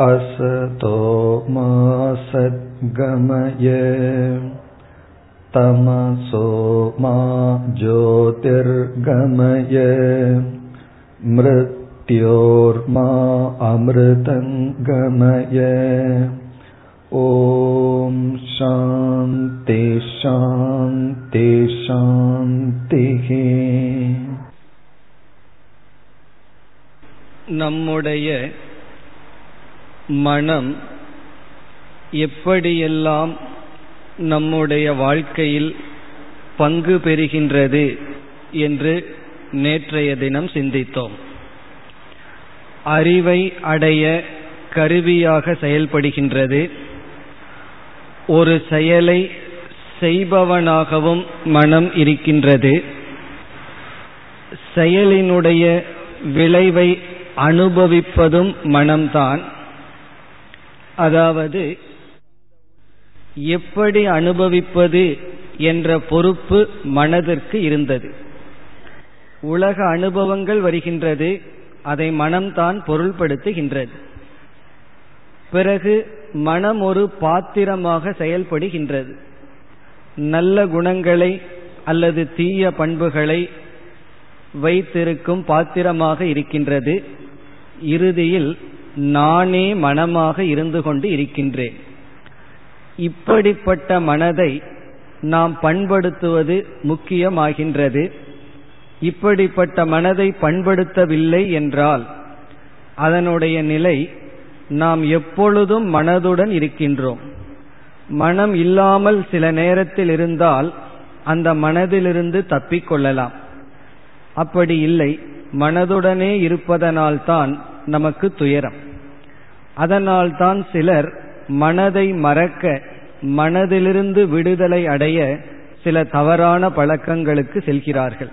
असतो मा सद्गमय तमसो मा ज्योतिर्गमय मृत्योर्मा अमृतङ्गमय ॐ शान्ति शान्ति शान्तिः நம்முடைய மனம் எப்படியெல்லாம் நம்முடைய வாழ்க்கையில் பங்கு பெறுகின்றது என்று நேற்றைய தினம் சிந்தித்தோம். அறிவை அடைய கருவியாக செயல்படுகின்றது. ஒரு செயலை செய்பவனாகவும் மனம் இருக்கின்றது. செயலினுடைய விளைவை அனுபவிப்பதும் மனம்தான். அதாவது எப்படி அனுபவிப்பது என்ற பொறுப்பு மனதிற்கு இருந்தது. உலக அனுபவங்கள் வருகின்றது அதை மனம்தான் பொருள்படுத்துகின்றது. பிறகு மனம் ஒரு பாத்திரமாக செயல்படுகின்றது. நல்ல குணங்களை அல்லது தீய பண்புகளை வைத்திருக்கும் பாத்திரமாக இருக்கின்றது. இறுதியில் நானே மனமாக இருந்து கொண்டு இருக்கின்றேன். இப்படிப்பட்ட மனதை நாம் பண்படுத்துவது முக்கியமாகின்றது. இப்படிப்பட்ட மனதை பண்படுத்தவில்லை என்றால் அதனுடைய நிலை நாம் எப்பொழுதும் மனதுடன் இருக்கின்றோம். மனம் இல்லாமல் சில நேரத்தில் இருந்தால் அந்த மனதிலிருந்து தப்பிக்கொள்ளலாம் அப்படி இல்லை மனதுடனே இருப்பதனால்தான் நமக்கு துயரம். அதனால்தான் சிலர் மனதை மறக்க மனதிலிருந்து விடுதலை அடைய சில தவறான பழக்கங்களுக்கு செல்கிறார்கள்.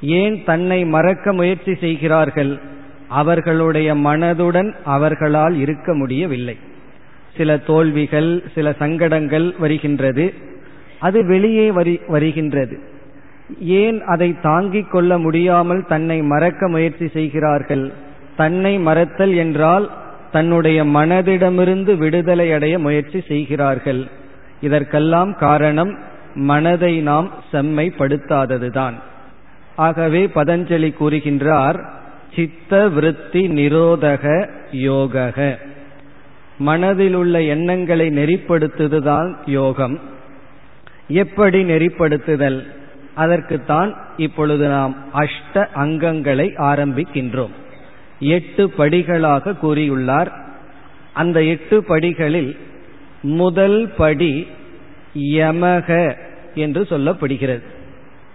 ஏன் தன்னை மறக்க முயற்சி செய்கிறார்கள்? அவர்களுடைய மனதுடன் அவர்களால் இருக்க முடியவில்லை. சில தோல்விகள் சில சங்கடங்கள் வருகின்றது. அது வெளியே வருகின்றது. ஏன் அதை தாங்கிக் கொள்ள முடியாமல் தன்னை மறக்க முயற்சி செய்கிறார்கள்? தன்னை மறத்தல் என்றால் தன்னுடைய மனதிடமிருந்து விடுதலை அடைய முயற்சி செய்கிறார்கள். இதற்கெல்லாம் காரணம் மனதை நாம் செம்மைப்படுத்தாததுதான். ஆகவே பதஞ்சலி கூறுகின்றார் சித்த விருத்தி நிரோதக யோகக. மனதில் உள்ள எண்ணங்களை நெறிப்படுத்துதுதான் யோகம். எப்படி நெறிப்படுத்துதல்? அதற்குத்தான் இப்பொழுது நாம் அஷ்ட அங்கங்களை ஆரம்பிக்கின்றோம். எட்டு படிகளாக கூறியுள்ளார். அந்த எட்டு படிகளில் முதல் படி யமக என்று சொல்லப்படுகிறது.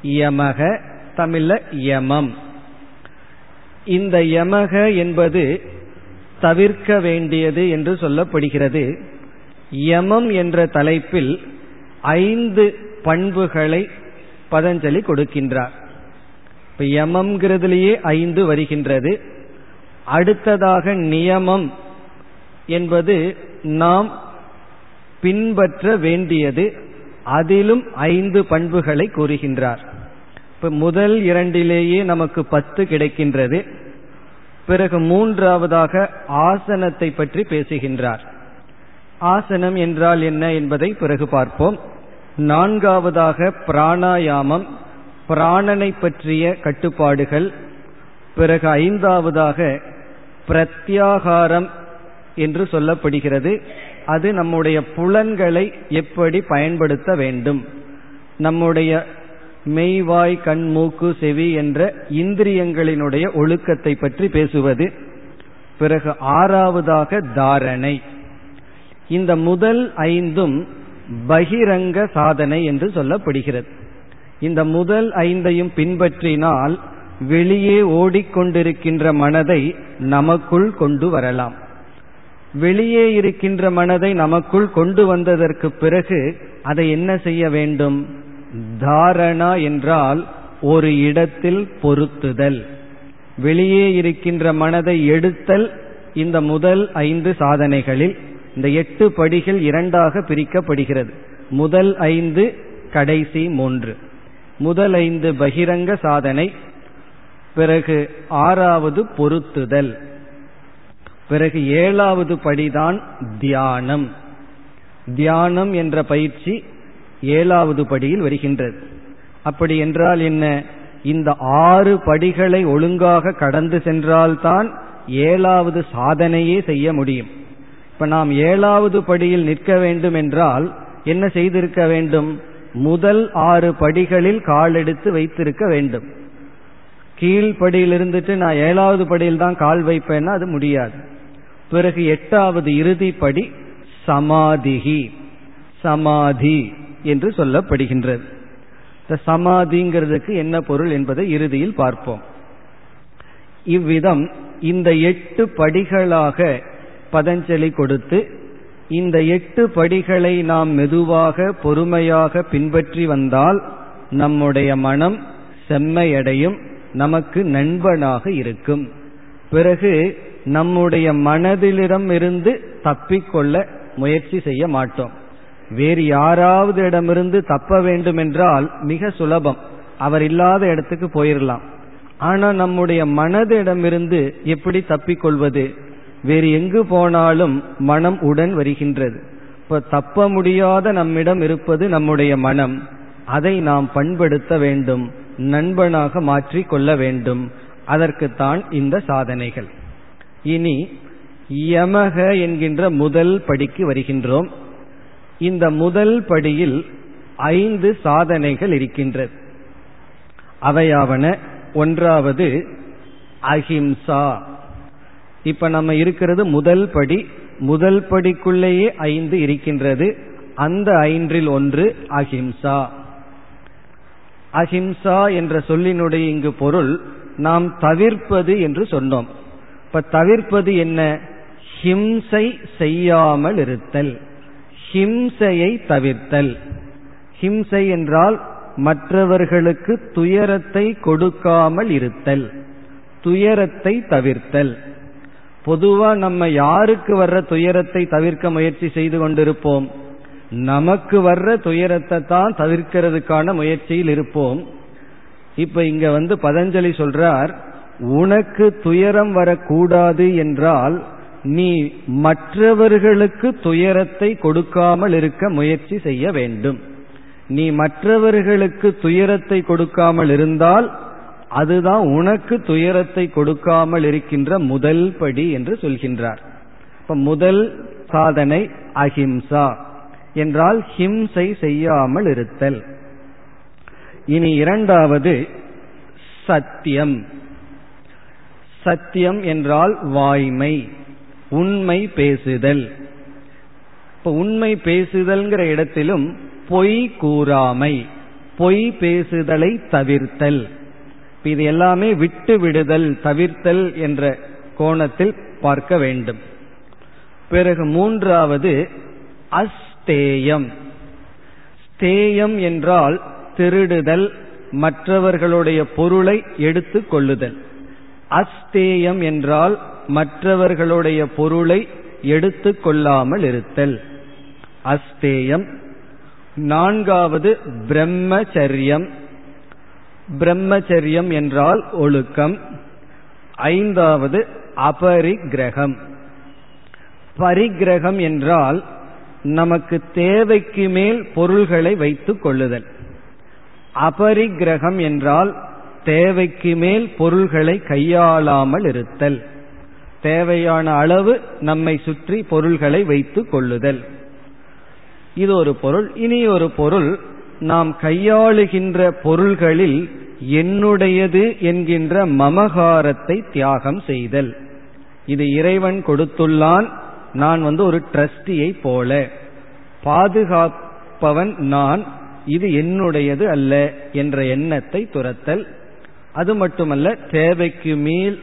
யமக தமிழ்ல யமம். இந்த யமக என்பது தவிர்க்க வேண்டியது என்று சொல்லப்படுகிறது. யமம் என்ற தலைப்பில் ஐந்து பண்புகளை பதஞ்சலி கொடுக்கின்றார். இப்ப யமம்ங்கிறதுலேயே ஐந்து வருகின்றது. அடுத்ததாக நியமம் என்பது நாம் பின்பற்ற வேண்டியது. அதிலும் ஐந்து பண்புகளை கூறுகின்றார். இப்ப முதல் இரண்டிலேயே நமக்கு பத்து கிடைக்கின்றது. பிறகு மூன்றாவதாக ஆசனத்தை பற்றி பேசுகின்றார். ஆசனம் என்றால் என்ன என்பதை பிறகு பார்ப்போம். நான்காவதாக பிராணாயாமம் பிராணனை பற்றிய கட்டுப்பாடுகள். பிறகு ஐந்தாவதாக பிரத்யாகாரம் என்று சொல்லப்படுகிறது. அது நம்முடைய புலன்களை எப்படி பயன்படுத்த வேண்டும். நம்முடைய மெய்வாய் கண் மூக்கு செவி என்ற இந்திரியங்களினுடைய ஒழுக்கத்தை பற்றி பேசுவது. பிறகு ஆறாவதாக தாரணை. இந்த முதல் ஐந்தும் பகிரங்க சாதனை என்று சொல்லப்படுகிறது. இந்த முதல் ஐந்தையும் பின்பற்றினால் வெளியே ஓடிக்கொண்டிருக்கின்ற மனதை நமக்குள் கொண்டு வரலாம். வெளியே இருக்கின்ற மனதை நமக்குள் கொண்டு வந்ததற்கு பிறகு அதை என்ன செய்ய வேண்டும்? தாரணா என்றால் ஒரு இடத்தில் பொருத்துதல். வெளியே இருக்கின்ற மனதை எடுத்தல் இந்த முதல் ஐந்து சாதனைகளில் இந்த எட்டு படிகள் இரண்டாக பிரிக்கப்படுகிறது. முதல் ஐந்து கடைசி மூன்று. முதல் ஐந்து பகிரங்க சாதனை பிறகு ஆறாவது பொருத்துதல். பிறகு ஏழாவது படிதான் தியானம். தியானம் என்ற பயிற்சி ஏழாவது படியில் வருகின்றது. அப்படி என்றால் என்ன? இந்த ஆறு படிகளை ஒழுங்காக கடந்து சென்றால்தான் ஏழாவது சாதனையே செய்ய முடியும். இப்ப நாம் ஏழாவது படியில் நிற்க வேண்டும் என்றால் என்ன செய்திருக்க வேண்டும்? முதல் ஆறு படிகளில் காலெடுத்து வைத்திருக்க வேண்டும். கீழ்ப்படியில் இருந்துட்டு நான் ஏழாவது படியில் தான் கால் வைப்பேன்னா அது முடியாது. பிறகு எட்டாவது இறுதி படி சமாதிகி சமாதி என்று சொல்லப்படுகின்றது. இந்த சமாதிங்கிறதுக்கு என்ன பொருள் என்பதை இறுதியில் பார்ப்போம். இவ்விதம் இந்த எட்டு படிகளாக பதஞ்சலி கொடுத்து இந்த எட்டு படிகளை நாம் மெதுவாக பொறுமையாக பின்பற்றி வந்தால் நம்முடைய மனம் செம்மையடையும். நமக்கு நண்பனாக இருக்கும். பிறகு நம்முடைய மனதிலிடம் இருந்து தப்பிக்கொள்ள முயற்சி செய்ய மாட்டோம். வேறு யாராவது இடமிருந்து தப்ப வேண்டும் என்றால் மிக சுலபம். அவர் இல்லாத இடத்துக்கு போயிடலாம் ஆனா நம்முடைய மனதிடமிருந்து எப்படி தப்பிக்கொள்வது? வேறு எங்கு போனாலும் மனம் உடன் வருகின்றது. இப்ப தப்ப முடியாத நம்மிடம் இருப்பது நம்முடைய மனம். அதை நாம் பண்படுத்த வேண்டும். நண்பனாக மாற்றி கொள்ள வேண்டும். அதற்குத்தான் இந்த சாதனைகள். இனி யமக என்கின்ற முதல் படிக்கு வருகின்றோம். இந்த முதல் படியில் ஐந்து சாதனைகள் இருக்கின்றது. அவையாவன ஒன்றாவது அஹிம்சா. இப்ப நம்ம இருக்கிறது முதல் படி. முதல் படிக்குள்ளேயே ஐந்து இருக்கின்றது. அந்த ஐன்றில் ஒன்று அஹிம்சா. அஹிம்சா என்ற சொல்லினுடைய இங்கு பொருள் நாம் தவிர்ப்பது என்று சொன்னோம். இப்ப தவிர்ப்பது என்ன? ஹிம்சை செய்யாமல் இருத்தல். ஹிம்சையை தவிர்த்தல். ஹிம்சை என்றால் மற்றவர்களுக்கு துயரத்தை கொடுக்காமல் இருத்தல். துயரத்தை தவிர்த்தல். பொதுவா நம்ம யாருக்கு வர்ற துயரத்தை தவிர்க்க முயற்சி செய்து கொண்டிருப்போம்? நமக்கு வர்ற துயரத்தை தான் தவிர்க்கிறதுக்கான முயற்சியில் இருப்போம். இப்ப இங்க வந்து பதஞ்சலி சொல்றார் உனக்கு துயரம் வரக்கூடாது என்றால் நீ மற்றவர்களுக்கு துயரத்தை கொடுக்காமல் இருக்க முயற்சி செய்ய வேண்டும். நீ மற்றவர்களுக்கு துயரத்தை கொடுக்காமல் இருந்தால் அதுதான் உனக்கு துயரத்தை கொடுக்காமல் இருக்கின்ற முதல் படி என்று சொல்கின்றார். இப்ப முதல் சாதனை அஹிம்சா. என்றால் ஹிம்சை செய்யாமல் இருத்தல். இனி இரண்டாவது சத்தியம். சத்தியம் என்றால் வாய்மை உண்மை பேசுதல். இப்ப உண்மை பேசுதல்ங்கிற இடத்திலும் பொய் கூறாமை பொய் பேசுதலை தவிர்த்தல். இது எல்லாமே விட்டு விடுதல் தவிர்த்தல் என்ற கோணத்தில் பார்க்க வேண்டும். பிறகு மூன்றாவது அஸ் ஸ்தேயம். என்றால் திருடுதல் மற்றவர்களுடைய பொருளை எடுத்து கொள்ளுதல். அஸ்தேயம் என்றால் மற்றவர்களுடைய பொருளை எடுத்து கொள்ளாமல் இருத்தல். அஸ்தேயம். நான்காவது பிரம்மச்சரியம். பிரம்மச்சரியம் என்றால் ஒழுக்கம். ஐந்தாவது அபரிக்கிரகம் பரிக்கிரகம் என்றால் நமக்கு தேவைக்கு மேல் பொருள்களை வைத்துக் கொள்ளுதல். அபரிக்கிரகம் என்றால் தேவைக்கு மேல் பொருள்களை கையாளாமல் இருத்தல். தேவையான அளவு நம்மை சுற்றி பொருள்களை வைத்துக் கொள்ளுதல். இது ஒரு பொருள். இனி ஒரு பொருள். நாம் கையாளுகின்ற பொருள்களில் என்னுடையது என்கின்ற மமகாரத்தை தியாகம் செய்தல். இது இறைவன் கொடுத்துள்ளான். நான் வந்து ஒரு ட்ரஸ்டியை போல. பாதுகாப்பவன் நான் இது என்னுடையது அல்ல என்ற எண்ணத்தை துரத்தல் அது மட்டுமல்ல தேவைக்கு மேல்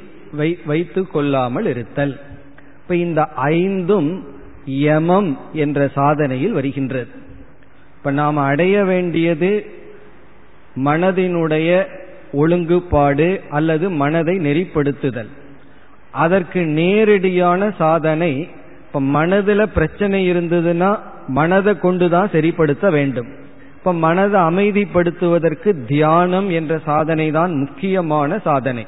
வைத்து கொள்ளாமல் இருத்தல். இப்ப இந்த ஐந்தும் யமம் என்ற சாதனையில் வருகின்றது. இப்ப நாம் அடைய வேண்டியது மனதினுடைய ஒழுங்குபாடு அல்லது மனதை நெறிப்படுத்துதல். அதற்கு நேரடியான சாதனை இப்ப மனதுல பிரச்சனை இருந்ததுன்னா மனதை கொண்டுதான் சரிப்படுத்த வேண்டும். இப்ப மனதை அமைதிப்படுத்துவதற்கு தியானம் என்ற சாதனை தான் முக்கியமான சாதனை.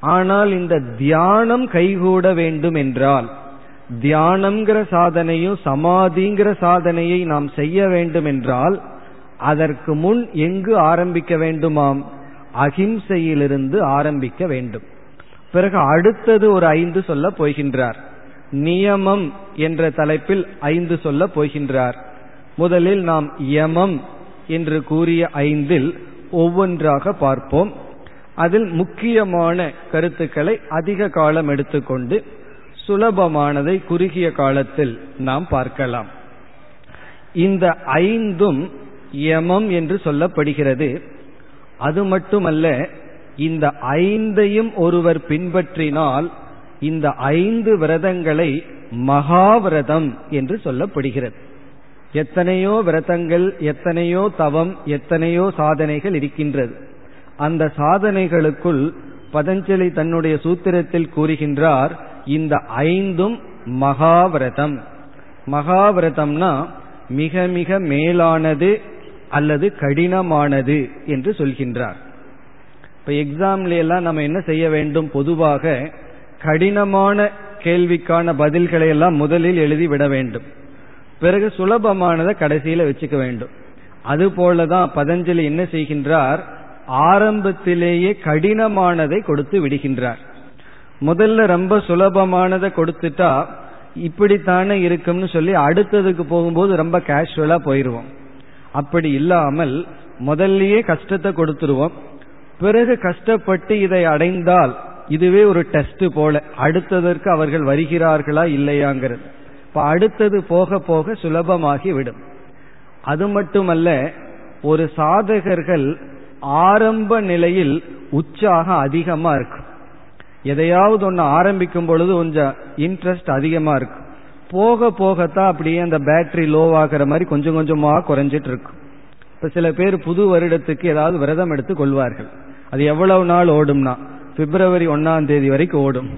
ஆனால் இந்த தியானம் கைகூட வேண்டும் என்றால் தியானம்ங்கிற சாதனையும் சமாதிங்கிற சாதனையை நாம் செய்ய வேண்டும் என்றால் அதற்கு முன் எங்கு ஆரம்பிக்க வேண்டுமாம்? அகிம்சையிலிருந்து ஆரம்பிக்க வேண்டும். பிறகு அடுத்தது ஒரு ஐந்து சொல்ல போகின்றார். நியமம் என்ற தலைப்பில் ஐந்து சொல்ல போகின்றார். முதலில் நாம் யமம் என்று கூறிய ஐந்தில் ஒவ்வொன்றாக பார்ப்போம். அதில் முக்கியமான கருத்துக்களை அதிக காலம் எடுத்துக்கொண்டு சுலபமானதை குறுகிய காலத்தில் நாம் பார்க்கலாம். இந்த ஐந்தும் யமம் என்று சொல்லப்படுகிறது. அது மட்டுமல்ல இந்த ஐந்தையும் ஒருவர் பின்பற்றினால் இந்த ஐந்து விரதங்களை மகாவிரதம் என்று சொல்லப்படுகிறது. எத்தனையோ விரதங்கள் எத்தனையோ தவம் எத்தனையோ சாதனைகள் இருக்கின்றது. அந்த சாதனைகளுக்குள் பதஞ்சலி தன்னுடைய சூத்திரத்தில் கூறுகின்றார் இந்த ஐந்தும் மகாவிரதம். மகாவிரதம்னா மிக மிக மேலானது அல்லது கடினமானது என்று சொல்கின்றார். இப்ப எக்ஸாம்ல எல்லாம் நம்ம என்ன செய்ய வேண்டும்? பொதுவாக கடினமான கேள்விக்கான பதில்களை எல்லாம் முதலில் எழுதி விட வேண்டும். பிறகு சுலபமானதை கடைசியில வச்சுக்க வேண்டும். அதுபோலதான் பதஞ்சலி என்ன செய்கின்றார்? ஆரம்பத்திலேயே கடினமானதை கொடுத்து விடுகின்றார். முதல்ல ரொம்ப சுலபமானதை கொடுத்துட்டா இப்படித்தானே இருக்கும்னு சொல்லி அடுத்ததுக்கு போகும்போது ரொம்ப கேஷுவலா போயிடுவோம் அப்படி இல்லாமல் முதல்லயே கஷ்டத்தை கொடுத்துருவோம். பிறகு கஷ்டப்பட்டு இதை அடைந்தால் இதுவே ஒரு டெஸ்ட் போல. அடுத்ததற்கு அவர்கள் வருகிறார்களா இல்லையாங்கிறது. இப்ப அடுத்தது போக போக சுலபமாகி விடும். அது மட்டுமல்ல ஒரு சாதகர்கள் ஆரம்ப நிலையில் உற்சாகம் அதிகமா இருக்கும். எதையாவது ஒன்று ஆரம்பிக்கும் பொழுது கொஞ்சம் இன்ட்ரெஸ்ட் அதிகமா இருக்கும். போக போகத்தான் அப்படியே அந்த பேட்டரி லோவாகிற மாதிரி கொஞ்சம் கொஞ்சமாக குறைஞ்சிட்டு இருக்கும். இப்ப சில பேர் புது வருடத்துக்கு ஏதாவது விரதம் எடுத்து கொள்வார்கள். அது எவ்வளவு நாள் ஓடும்னா. பிப்ரவரி ஒன்னாம் தேதி வரைக்கும் ஓடும்.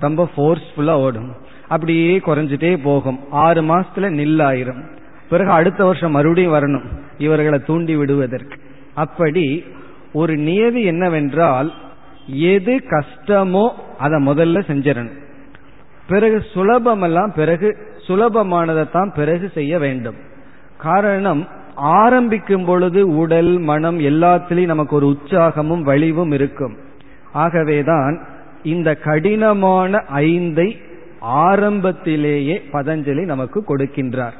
ரொம்ப ஃபோர்ஸ்ஃபுல்லா ஓடும். அப்படியே குறைஞ்சிட்டே போகும். ஆறு மாசத்துல நில்லாயிரும். பிறகு அடுத்த வருஷம் மறுபடியும் வரணும். இவர்களை தூண்டி விடுவதற்கு. அப்படி ஒரு நியதி என்னவென்றால் எது கஷ்டமோ அதை முதல்ல செஞ்சிடணும். பிறகு சுலபமெல்லாம் பிறகு சுலபமானதைத்தான் பிறகு செய்ய வேண்டும். காரணம் ஆரம்பிக்கும் பொழுது உடல் மனம் எல்லாத்திலையும் நமக்கு ஒரு உற்சாகமும் வலிவும் இருக்கும். ஆகவேதான் இந்த கடினமான ஐந்தை ஆரம்பத்திலேயே பதஞ்சலி நமக்கு கொடுக்கின்றார்.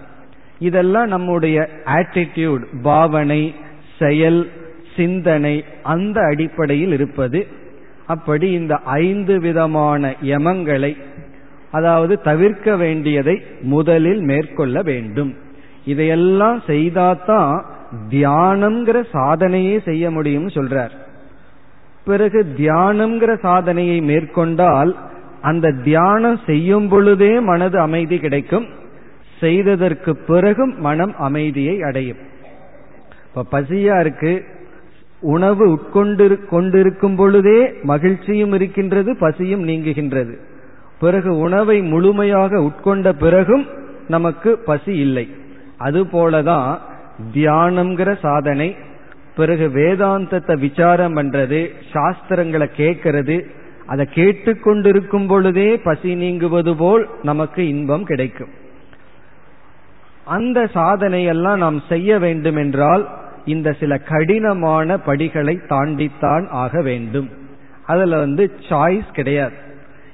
இதெல்லாம் நம்முடைய ஆட்டிடியூட் பாவனை செயல் சிந்தனை அந்த அடிப்படையில் இருப்பது. அப்படி இந்த ஐந்து விதமான யமங்களை அதாவது தவிர்க்க வேண்டியதை முதலில் மேற்கொள்ள வேண்டும். இதையெல்லாம் செய்தாதான் தியானம்ங்கிற சாதனையே செய்ய முடியும்னு சொல்றார். பிறகு தியானம்ங்கிற சாதனையை மேற்கொண்டால் அந்த தியானம் செய்யும் பொழுதே மனது அமைதி கிடைக்கும். செய்ததற்கு பிறகும் மனம் அமைதியை அடையும். இப்ப பசியா இருக்கு. உணவு உட்கொண்டு கொண்டிருக்கும் பொழுதே மகிழ்ச்சியும் இருக்கின்றது பசியும் நீங்குகின்றது. பிறகு உணவை முழுமையாக உட்கொண்ட பிறகும் நமக்கு பசி இல்லை. அதுபோலதான் தியானம்ங்கிற சாதனை பிறகு வேதாந்தத்தை விசாரம் பண்றது சாஸ்திரங்களை கேட்கறது அதை கேட்டுக்கொண்டிருக்கும் பொழுதே பசி நீங்குவது போல் நமக்கு இன்பம் கிடைக்கும். அந்த சாதனையெல்லாம் நாம் செய்ய வேண்டும் என்றால் இந்த சில கடினமான படிகளை தாண்டித்தான் ஆக வேண்டும். அதுல வந்து சாய்ஸ் கிடையாது.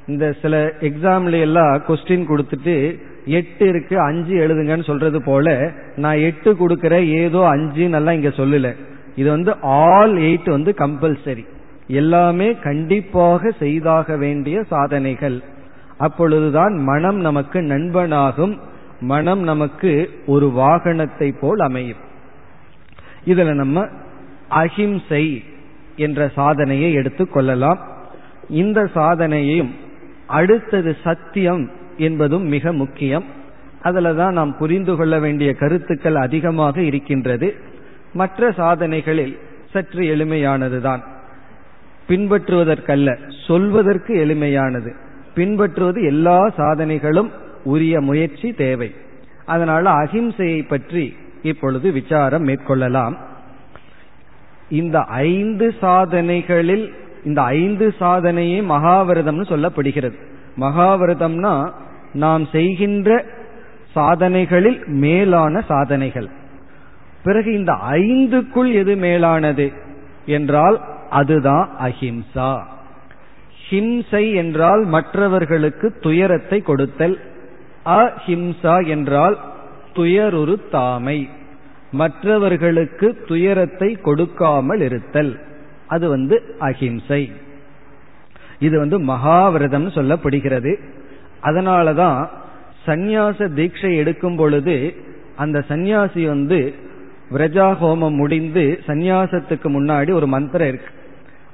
இந்த சில எக்ஸாம்ல எல்லாம் கொஸ்டின் கொடுத்துட்டு எட்டு இருக்கு அஞ்சு எழுதுங்கன்னு சொல்றது போல நான் எட்டு கொடுக்கற ஏதோ அஞ்சுன்னு எல்லாம் இங்க சொல்லல. இது வந்து ஆல் எயிட் வந்து கம்பல்சரி எல்லாமே கண்டிப்பாக செய்தாக வேண்டிய சாதனைகள். அப்பொழுதுதான் மனம் நமக்கு நண்பனாகும். மனம் நமக்கு ஒரு வாகனத்தை போல் அமையும். இதுல நம்ம அஹிம்சை என்ற சாதனையை எடுத்துக் கொள்ளலாம். இந்த சாதனையையும் அடுத்தது சத்தியம் என்பதும் மிக முக்கியம். அதில் தான் நாம் புரிந்து கொள்ள வேண்டிய கருத்துக்கள் அதிகமாக இருக்கின்றது. மற்ற சாதனைகளில் சற்று எளிமையானதுதான். பின்பற்றுவதற்கல்ல சொல்வதற்கு எளிமையானது. பின்பற்றுவது எல்லா சாதனைகளும் உரிய முயற்சி தேவை. அதனால அகிம்சையை பற்றி இப்பொழுது விசாரம் மேற்கொள்ளலாம். இந்த ஐந்து சாதனைகளில் இந்த ஐந்து சாதனையே மகாவிரதம்னு சொல்லப்படுகிறது. மகாவிரதம்னா நாம் செய்கின்ற சாதனைகளில் மேலான சாதனைகள். பிறகு இந்த ஐந்துக்குள் எது மேலானது? என்றால் அதுதான் அஹிம்சா. ஹிம்சை என்றால் மற்றவர்களுக்கு துயரத்தை கொடுத்தல். அஹிம்சா என்றால் துயருரு தாமை. மற்றவர்களுக்கு துயரத்தை கொடுக்காமல் இருத்தல். அது வந்து அஹிம்சை. இது வந்து மகாவிரதம் சொல்லப்படுகிறது. அதனாலதான் சந்நியாச தீட்சை எடுக்கும் பொழுது அந்த சந்நியாசி வந்து விரஜா ஹோமம் முடிந்து சந்நியாசத்துக்கு முன்னாடி ஒரு மந்திரம் இருக்கு.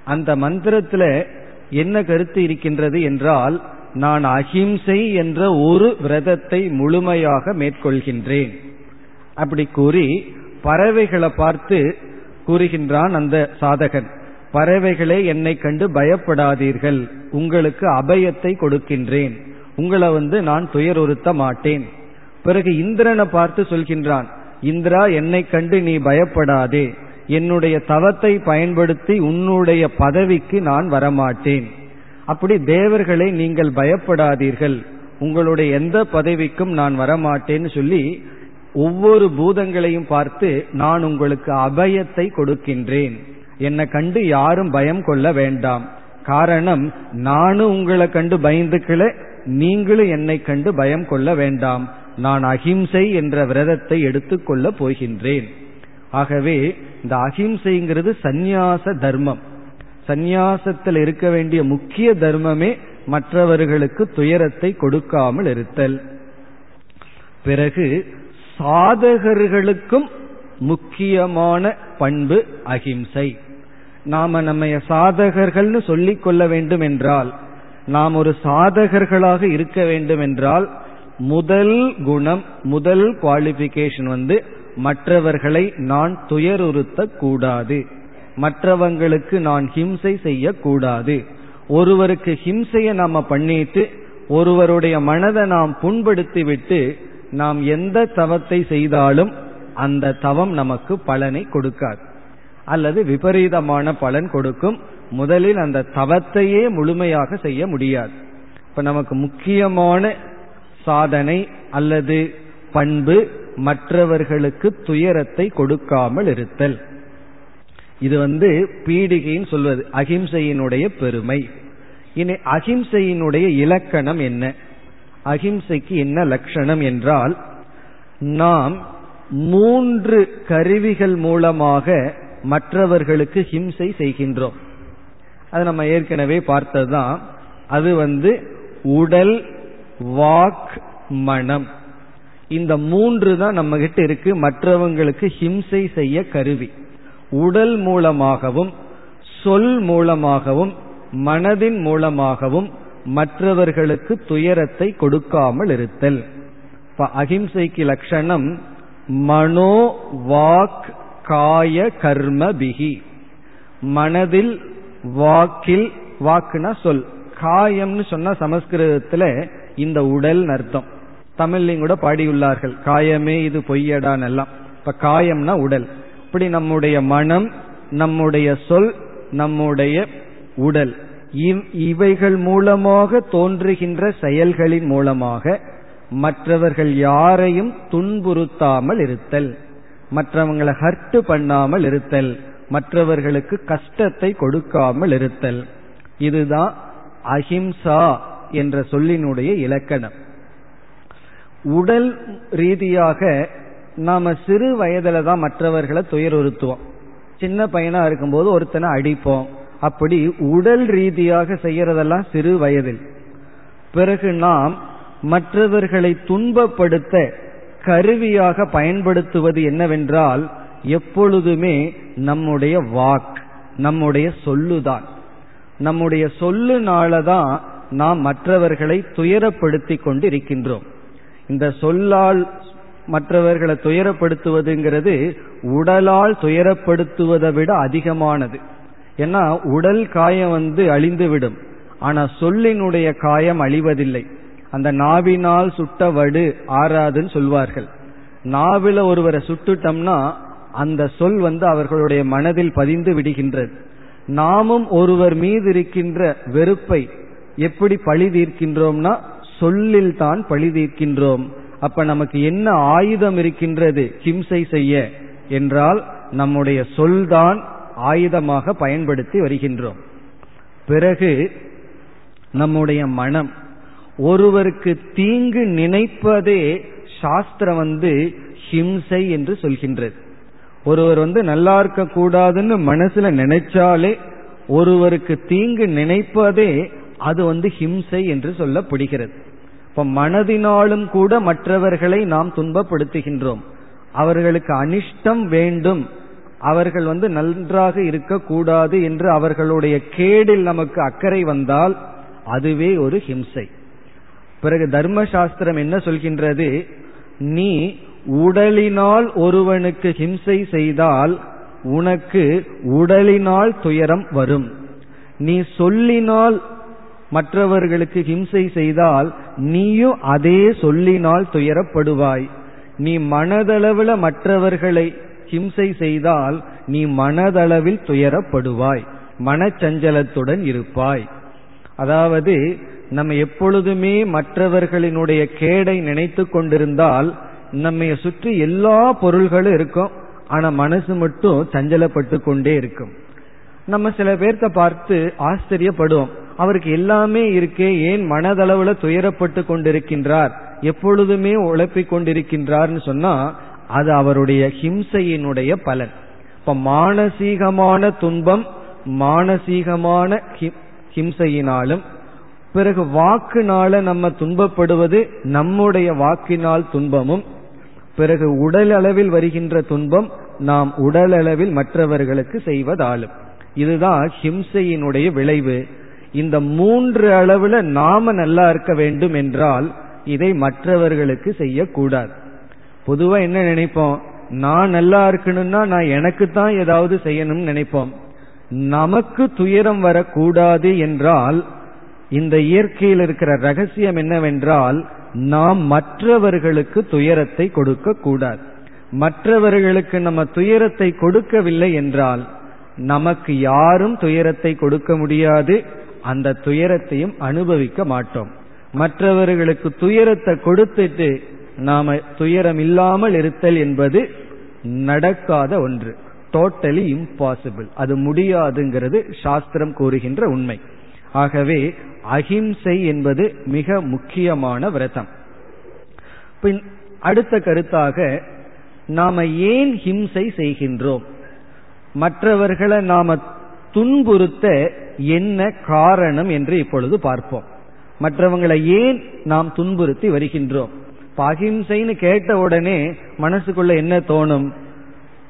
அந்த மந்திரத்துல என்ன கருத்து இருக்கின்றது என்றால் நான் அஹிம்சை என்ற ஒரு விரதத்தை முழுமையாக மேற்கொள்கின்றேன். அப்படி கூறி பறவைகளை பார்த்து கூறுகின்றான் அந்த சாதகன் பறவைகளே என்னை கண்டு பயப்படாதீர்கள். உங்களுக்கு அபயத்தை கொடுக்கின்றேன். உங்களை வந்து நான் துயருறுத்த மாட்டேன். பிறகு இந்திரனை பார்த்து சொல்கின்றான் இந்திரா என்னை கண்டு நீ பயப்படாதே. என்னுடைய தவத்தை பயன்படுத்தி உன்னுடைய பதவிக்கு நான் வரமாட்டேன். அப்படி தேவர்களை நீங்கள் பயப்படாதீர்கள். உங்களுடைய எந்த பதவிக்கும் நான் வரமாட்டேன்னு சொல்லி ஒவ்வொரு பூதங்களையும் பார்த்து நான் உங்களுக்கு அபயத்தை கொடுக்கின்றேன். என்னை கண்டு யாரும் பயம் கொள்ள வேண்டாம். காரணம் நானும் உங்களை கண்டு பயந்துக்கல. நீங்களும் என்னை கண்டு பயம் கொள்ள வேண்டாம். நான் அகிம்சை என்ற விரதத்தை எடுத்துக்கொள்ள போகின்றேன். ஆகவே இந்த அகிம்சைங்கிறது சந்நியாச தர்மம். சந்நியாசத்தில் இருக்க வேண்டிய முக்கிய தர்மமே மற்றவர்களுக்கு துயரத்தை கொடுக்காமல் இருத்தல். பிறகு சாதகர்களுக்கும் முக்கியமான பண்பு அகிம்சை நாம நம்ம சாதகர்கள்னு சொல்லிக் கொள்ள வேண்டும் என்றால் நாம் ஒரு சாதகர்களாக இருக்க வேண்டும் என்றால் முதல் குணம் முதல் குவாலிபிகேஷன் வந்து மற்றவர்களை நான் துயருறுத்த கூடாது மற்றவங்களுக்கு நான் ஹிம்சை செய்யக்கூடாது. ஒருவருக்கு ஹிம்சையை நாம பண்ணிட்டு ஒருவருடைய மனதை நாம் புண்படுத்தி விட்டு நாம் எந்த தவத்தை செய்தாலும் அந்த தவம் நமக்கு பலனை கொடுக்காது. அல்லது விபரீதமான பலன் கொடுக்கும். முதலில் அந்த தவத்தையே முழுமையாக செய்ய முடியாது. இப்ப நமக்கு முக்கியமான சாதனை அல்லது பண்பு மற்றவர்களுக்கு துயரத்தை கொடுக்காமல் இருத்தல். இது வந்து பீடிகைன்னு சொல்வது அகிம்சையினுடைய பெருமை. இனி அகிம்சையினுடைய இலக்கணம் என்ன? அகிம்சைக்கு என்ன லட்சணம் என்றால் நாம் மூன்று கருவிகள் மூலமாக மற்றவர்களுக்கு ஹிம்சை செய்கின்றோம். அது நம்ம ஏற்கனவே பார்த்ததுதான். அது வந்து உடல் வாக் மனம். இந்த மூன்று தான் நம்ம கிட்ட இருக்கு. மற்றவங்களுக்கு ஹிம்சை செய்ய கருவி. உடல் மூலமாகவும் சொல் மூலமாகவும் மனதின் மூலமாகவும் மற்றவர்களுக்கு துயரத்தை கொடுக்காமல் இருத்தல். அகிம்சைக்கு லட்சணம் மனோ வாக் காய கர்ம பிகி மனதில் வாக்கில் வாக்குனா சொல். காயம்னு சொன்னா சமஸ்கிருதத்துல இந்த உடல் அர்த்தம் தமிழ்லையும் கூட பாடியுள்ளார்கள். காயமே இது பொய்யடான் எல்லாம். இப்ப காயம்னா உடல். இப்படி நம்முடைய மனம் நம்முடைய சொல் நம்முடைய உடல். இவைகள் மூலமாக தோன்றுகின்ற செயல்களின் மூலமாக மற்றவர்கள் யாரையும் துன்புறுத்தாமல் இருத்தல். மற்றவங்களை ஹர்ட் பண்ணாமல் இருத்தல். மற்றவர்களுக்கு கஷ்டத்தை கொடுக்காமல் இருத்தல். இதுதான் அஹிம்சா. என்ற சொல்லினுடைய இலக்கணம். உடல் ரீதியாக நாம சிறு வயதுல தான் மற்றவர்களை துயருறுத்துவோம். சின்ன பையனா இருக்கும்போது ஒருத்தனை அடிப்போம். அப்படி உடல் ரீதியாக செய்யறதெல்லாம் சிறு வயதில். பிறகு நாம் மற்றவர்களை துன்பப்படுத்த கருவியாக பயன்படுத்துவது என்னவென்றால் எப்பொழுதுமே நம்முடைய வாக் நம்முடைய சொல்லுதான். நம்முடைய சொல்லுனாலதான் நாம் மற்றவர்களை துயரப்படுத்தி கொண்டு இருக்கின்றோம் இந்த சொல்லால் மற்றவர்களை துயரப்படுத்துவதுங்கிறது உடலால் துயரப்படுத்துவதை விட அதிகமானது. ஏன்னா உடல் காயம் வந்து அழிந்துவிடும். ஆனா சொல்லினுடைய காயம் அழிவதில்லை. அந்த நாவினால் சுட்ட வடு ஆறாதுன்னு சொல்வார்கள். நாவில ஒருவரை சுட்டுட்டோம்னா அந்த சொல் வந்து அவர்களுடைய மனதில் பதிந்து விடுகின்றது. நாமும் ஒருவர் மீது இருக்கின்ற வெறுப்பை எப்படி பழி தீர்க்கின்றோம்னா சொல்லில் தான் பழி தீர்க்கின்றோம். அப்ப நமக்கு என்ன ஆயுதம் இருக்கின்றது? ஹிம்சை செய்ய. என்றால் நம்முடைய சொல்தான் ஆயுதமாக பயன்படுத்தி வருகின்றோம். பிறகு நம்முடைய மனம். ஒருவருக்கு தீங்கு நினைப்பதே சாஸ்திரம் வந்து ஹிம்சை என்று சொல்கின்றது. ஒருவர் வந்து நல்லா இருக்க கூடாதுன்னு மனசுல நினைச்சாலே ஒருவருக்கு தீங்கு நினைப்பதே அது வந்து ஹிம்சை என்று சொல்லப்படுகிறது. இப்ப மனதினாலும் கூட மற்றவர்களை நாம் துன்பப்படுத்துகின்றோம். அவர்களுக்கு அனிஷ்டம் வேண்டும். அவர்கள் வந்து நன்றாக இருக்கக்கூடாது என்று அவர்களுடைய கேடில் நமக்கு அக்கறை வந்தால் அதுவே ஒரு ஹிம்சை. பிறகு தர்மசாஸ்திரம் என்ன சொல்கின்றது? நீ உடலினால் ஒருவனுக்கு ஹிம்சை செய்தால் உனக்கு உடலினால் துயரம் வரும். நீ சொல்லினால் மற்றவர்களுக்கு ஹிம்சை செய்தால் நீயும் அதே சொல்லினால் துயரப்படுவாய். நீ மனதளவில் மற்றவர்களை ஹிம்சை செய்தால் நீ மனதளவில் துயரப்படுவாய். மனச்சஞ்சலத்துடன் இருப்பாய். அதாவது நம்ம எப்பொழுதுமே மற்றவர்களினுடைய கேடை நினைத்து கொண்டிருந்தால் நம்ம சுற்றி எல்லா பொருள்களும் இருக்கும். ஆனா மனசு மட்டும் சஞ்சலப்பட்டு கொண்டே இருக்கும். நம்ம சில பேர்த்த பார்த்து ஆச்சரியப்படுவோம். அவருக்கு எல்லாமே இருக்கே ஏன் மனதளவுல துயரப்பட்டு கொண்டிருக்கின்றார்? எப்பொழுதுமே உழைப்பிக் கொண்டிருக்கின்றார்னு சொன்னா அது அவருடைய ஹிம்சையினுடைய பலன். இப்ப மானசீகமான துன்பம் மானசீகமான ஹிம்சையினாலும் பிறகு வாக்குனால நம்ம துன்பப்படுவது நம்முடைய வாக்கினால் துன்பமும் பிறகு உடல் அளவில் வருகின்ற துன்பம் நாம் உடல் அளவில் மற்றவர்களுக்கு செய்வதாலும். இதுதான் ஹிம்சையினுடைய விளைவு. இந்த மூன்று அளவுல நாம நல்லா இருக்க வேண்டும் என்றால் இதை மற்றவர்களுக்கு செய்யக்கூடாது. பொதுவா என்ன நினைப்போம்? நான் நல்லா இருக்கணும்னா நான் எனக்கு தான் ஏதாவது செய்யணும்னு நினைப்போம். நமக்கு துயரம் வரக்கூடாது என்றால் இந்த இயற்கையில் இருக்கிற ரகசியம் என்னவென்றால் நாம் மற்றவர்களுக்கு துயரத்தை கொடுக்க கூடாது மற்றவர்களுக்கு நம்ம துயரத்தை கொடுக்கவில்லை என்றால் நமக்கு யாரும் துயரத்தை கொடுக்க முடியாது. அந்த துயரத்தையும் அனுபவிக்க மாட்டோம். மற்றவர்களுக்கு துயரத்தை கொடுத்துட்டு நாம துயரம் இல்லாமல் இருத்தல் என்பது நடக்காத ஒன்று. டோட்டலி இம்பாசிபிள் அது முடியாதுங்கிறது சாஸ்திரம் கூறுகின்ற உண்மை. ஆகவே அஹிம்சை என்பது மிக முக்கியமான விரதம். அடுத்த கருத்தாக நாம ஏன் ஹிம்சை செய்கின்றோம்? மற்றவர்களை நாம துன்புறுத்த என்ன காரணம் என்று இப்பொழுது பார்ப்போம். மற்றவங்களை ஏன் நாம் துன்புறுத்தி வருகின்றோம்? அகிம்சைன்னு கேட்ட உடனே மனசுக்குள்ள என்ன தோணும்?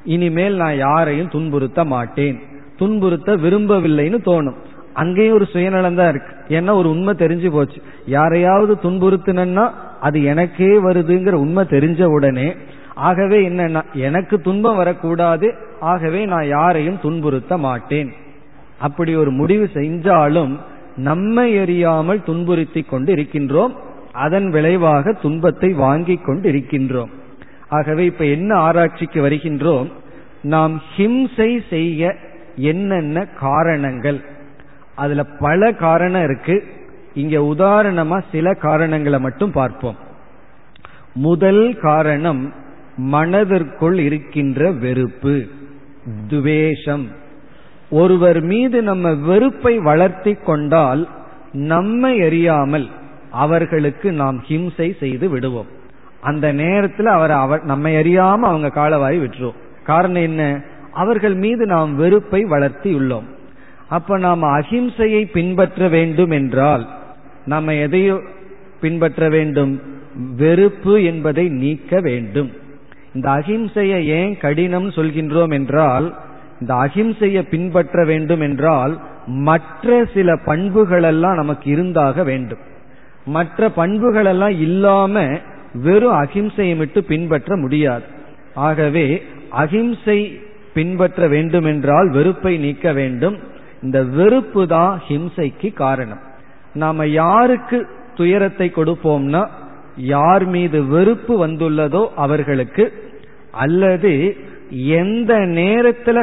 இனிமேல் நான் யாரையும் துன்புறுத்த மாட்டேன். துன்புறுத்த விரும்பவில்லைன்னு தோணும். அங்கேயும் ஒரு சுயநலம் தான் இருக்கு. ஏன்னா ஒரு உண்மை தெரிஞ்சு போச்சு. யாரையாவது துன்புறுத்தினா அது எனக்கே வருதுங்கிற உண்மை தெரிஞ்ச உடனே ஆகவே என்னன்னா எனக்கு துன்பம் வரக்கூடாது ஆகவே நான் யாரையும் துன்புறுத்த மாட்டேன். அப்படி ஒரு முடிவு செஞ்சாலும் நம்மை எறியாமல் துன்புறுத்தி கொண்டு இருக்கின்றோம் அதன் விளைவாக துன்பத்தை வாங்கி கொண்டு இருக்கின்றோம் ஆகவே இப்ப என்ன ஆராய்ச்சிக்கு வருகின்றோம்? நாம் ஹிம்சை செய்ய என்னென்ன காரணங்கள்? அதுல பல காரணம் இருக்கு. இங்க உதாரணமா சில காரணங்களை மட்டும் பார்ப்போம். முதல் காரணம் மனதிற்குள் இருக்கின்ற வெறுப்பு. துவேஷம். ஒருவர் மீது நம்ம வெறுப்பை வளர்த்தி கொண்டால் நம்மை அறியாமல் அவர்களுக்கு நாம் ஹிம்சை செய்து விடுவோம். அந்த நேரத்தில் அவர் அவர் நம்மை அறியாம அவங்க காலவாரி விட்டுருவோம் காரணம் என்ன? அவர்கள் மீது நாம் வெறுப்பை வளர்த்தி உள்ளோம். அப்ப நாம் அஹிம்சையை பின்பற்ற வேண்டும் என்றால் நம்ம எதையோ பின்பற்ற வேண்டும்? வெறுப்பு என்பதை நீக்க வேண்டும். இந்த அகிம்சையை ஏன் கடினம் சொல்கின்றோம் என்றால் இந்த அகிம்சையை பின்பற்ற வேண்டும் என்றால் மற்ற சில பண்புகளெல்லாம் நமக்கு இருந்தாக வேண்டும். மற்ற பண்புகளெல்லாம் இல்லாம வெறும் அகிம்சையை மட்டும் பின்பற்ற முடியாது. ஆகவே அகிம்சை பின்பற்ற வேண்டுமென்றால் வெறுப்பை நீக்க வேண்டும். இந்த வெறுப்பு தான் ஹிம்சைக்கு காரணம். நாம யாருக்கு துயரத்தை கொடுப்போம்னா யார் மீது வெறுப்பு வந்துள்ளதோ அவர்களுக்கு அல்லது எந்த நேரத்துல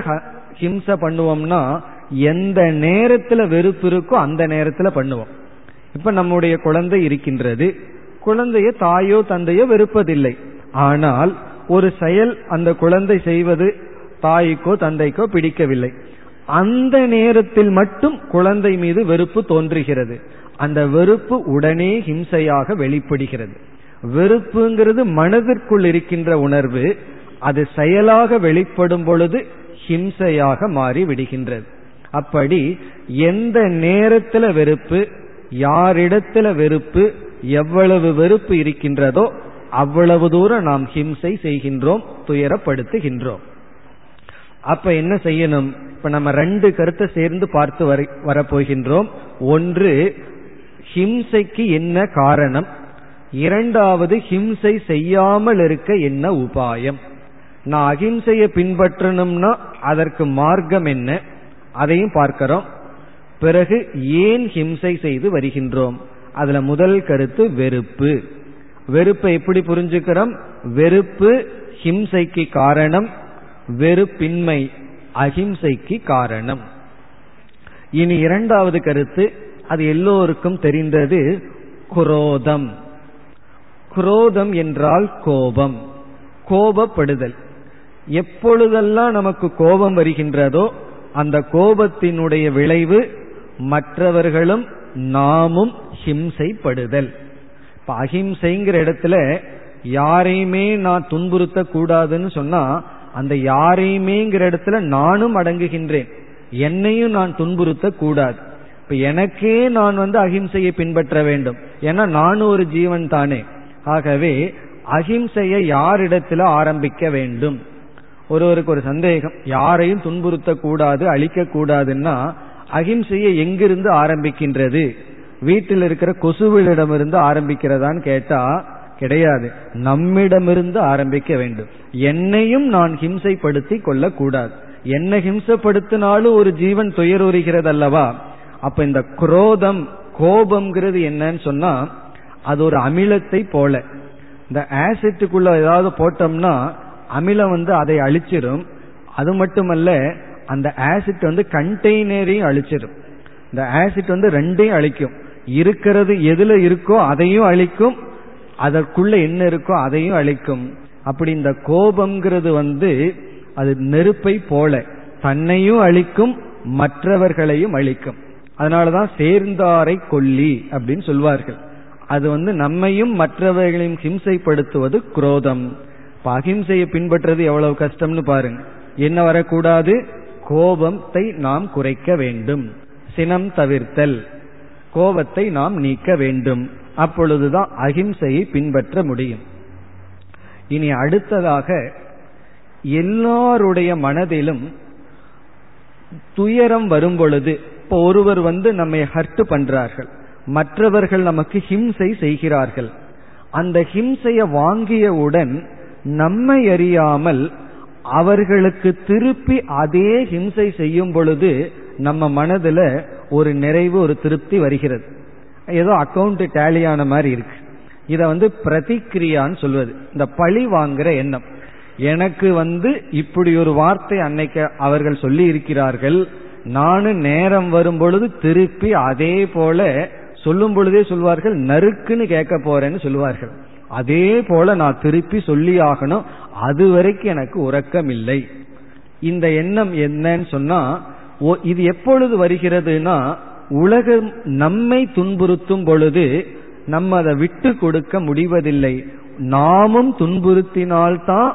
ஹிம்சை பண்ணுவோம்னா எந்த நேரத்துல வெறுப்பு இருக்கோ அந்த நேரத்துல பண்ணுவோம். இப்ப நம்முடைய குழந்தை இருக்கின்றது. குழந்தைய தாயோ தந்தையோ வெறுப்பதில்லை. ஆனால் ஒரு செயல் அந்த குழந்தை செய்வது தாய்க்கோ தந்தைக்கோ பிடிக்கவில்லை. அந்த நேரத்தில் மட்டும் குழந்தை மீது வெறுப்பு தோன்றுகிறது. அந்த வெறுப்பு உடனே ஹிம்சையாக வெளிப்படுகிறது. வெறுப்புங்கிறது மனதிற்குள் இருக்கின்ற உணர்வு அது செயலாக வெளிப்படும் பொழுது ஹிம்சையாக மாறி விடுகின்றது அப்படி எந்த நேரத்துல வெறுப்பு யாரிடத்துல வெறுப்பு எவ்வளவு வெறுப்பு இருக்கின்றதோ அவ்வளவு தூரம் நாம் ஹிம்சை செய்கின்றோம் துயரப்படுத்துகின்றோம். அப்ப என்ன செய்யணும்? இப்ப நம்ம ரெண்டு கருத்தை சேர்ந்து பார்த்து வர வரப்போகின்றோம். ஒன்று ஹிம்சைக்கு என்ன காரணம்? இரண்டாவது ஹிம்சை செய்யாமல் இருக்க என்ன உபாயம்? நான் அகிம்சையை பின்பற்றணும்னா அதற்கு மார்க்கம் என்ன? அதையும் பார்க்கிறோம். பிறகு ஏன் ஹிம்சை செய்து வருகின்றோம்? அதுல முதல் கருத்து வெறுப்பு. வெறுப்பை எப்படி புரிஞ்சுக்கிறோம்? வெறுப்பு ஹிம்சைக்கு காரணம் வெறுப்பின்மை அகிம்சைக்கு காரணம். இனி இரண்டாவது கருத்து அது எல்லோருக்கும் தெரிந்தது குரோதம். குரோதம் என்றால் கோபம் கோபப்படுதல். எப்பொழுதெல்லாம் நமக்கு கோபம் வருகின்றதோ அந்த கோபத்தினுடைய விளைவு மற்றவர்களும் நாமும் ஹிம்சைப்படுதல். இப்ப அஹிம்சைங்கிற இடத்துல யாரையுமே நான் துன்புறுத்த கூடாதுன்னு சொன்னா அந்த யாரையுமேங்கிற இடத்துல நானும் அடங்குகின்றேன். என்னையும் நான் துன்புறுத்த கூடாது இப்ப எனக்கே நான் வந்து அகிம்சையை பின்பற்ற வேண்டும். ஏன்னா நானும் ஒரு ஜீவன் தானே. ஆகவே அகிம்சையை யாரிடத்துல ஆரம்பிக்க வேண்டும்? ஒருவருக்கு ஒரு சந்தேகம் யாரையும் துன்புறுத்தக்கூடாது அழிக்க கூடாதுன்னா அகிம்சையை எங்கிருந்து ஆரம்பிக்கின்றது? வீட்டில் இருக்கிற கொசுவிலிடமிருந்து ஆரம்பிக்கிறதான்னு கேட்டா கிடையாது. நம்மிடமிருந்து ஆரம்பிக்க வேண்டும். என்னையும் நான் ஹிம்சைப்படுத்தி கொள்ளக்கூடாது. என்ன ஹிம்சப்படுத்தினாலும் ஒரு ஜீவன் துயருகிறது அல்லவா அப்ப இந்த குரோதம் கோபம்ங்கிறது என்னன்னு சொன்னா அது ஒரு அமிலத்தை போல. இந்த ஆசிட்டுக்குள்ள ஏதாவது போட்டோம்னா அமிலம் வந்து அதை அழிச்சிடும் அது மட்டுமல்ல அந்த ஆசிட் வந்து கண்டெய்னரையும் அழிச்சிடும் இந்த ஆசிட் வந்து ரெண்டையும் அழிக்கும். இருக்கிறது எதுல இருக்கோ அதையும் அழிக்கும். அதற்குள்ள என்ன இருக்கோ அதையும் அழிக்கும். அப்படி இந்த கோபம்ங்கிறது வந்து அது நெருப்பை போல. தன்னையும் அழிக்கும் மற்றவர்களையும் அழிக்கும். அதனாலதான் சேர்ந்தாரை கொல்லி அப்படின்னு சொல்வார்கள். அது வந்து நம்மையும் மற்றவர்களையும் ஹிம்சைப்படுத்துவது குரோதம். அகிம்சையை பின்பற்றது எவ்வளவு கஷ்டம்னு பாருங்க. என்ன வரக்கூடாது? கோபத்தை நாம் குறைக்க வேண்டும். சினம் தவிர்த்தல். கோபத்தை நாம் நீக்க வேண்டும். அப்பொழுதுதான் அகிம்சையை பின்பற்ற முடியும். இனி அடுத்ததாக எல்லாருடைய மனதிலும் துயரம் வரும் பொழுது இப்போ ஒருவர் வந்து நம்மை ஹர்ட் பண்றார்கள். மற்றவர்கள் நமக்கு ஹிம்சை செய்கிறார்கள். அந்த ஹிம்சையை வாங்கியவுடன் நம்மை அறியாமல் அவர்களுக்கு திருப்பி அதே ஹிம்சை செய்யும் பொழுது நம்ம மனதுல ஒரு நிறைவு ஒரு திருப்தி வருகிறது. ஏதோ அக்கௌண்ட் டேலியான மாதிரி இருக்கு. இத வந்து பிரதிக்கிரியான்னு சொல்வது இந்த பழி வாங்குற எண்ணம். எனக்கு வந்து இப்படி ஒரு வார்த்தை அன்னைக்கு அவர்கள் சொல்லி இருக்கிறார்கள். நானும் நேரம் வரும் பொழுது திருப்பி அதே போல சொல்லும் பொழுதே சொல்வார்கள் நறுக்குன்னு கேட்க போறேன்னு சொல்லுவார்கள் அதே போல நான் திருப்பி சொல்லி ஆகணும். அது வரைக்கும் எனக்கு உறக்கம் இல்லை. இந்த எண்ணம் என்னன்னு சொன்னா இது எப்பொழுது வருகிறதுனா உலகம் நம்மை துன்புறுத்தும் பொழுது நம்ம அதை விட்டு கொடுக்க முடிவதில்லை. நாமும் துன்புறுத்தினால்தான்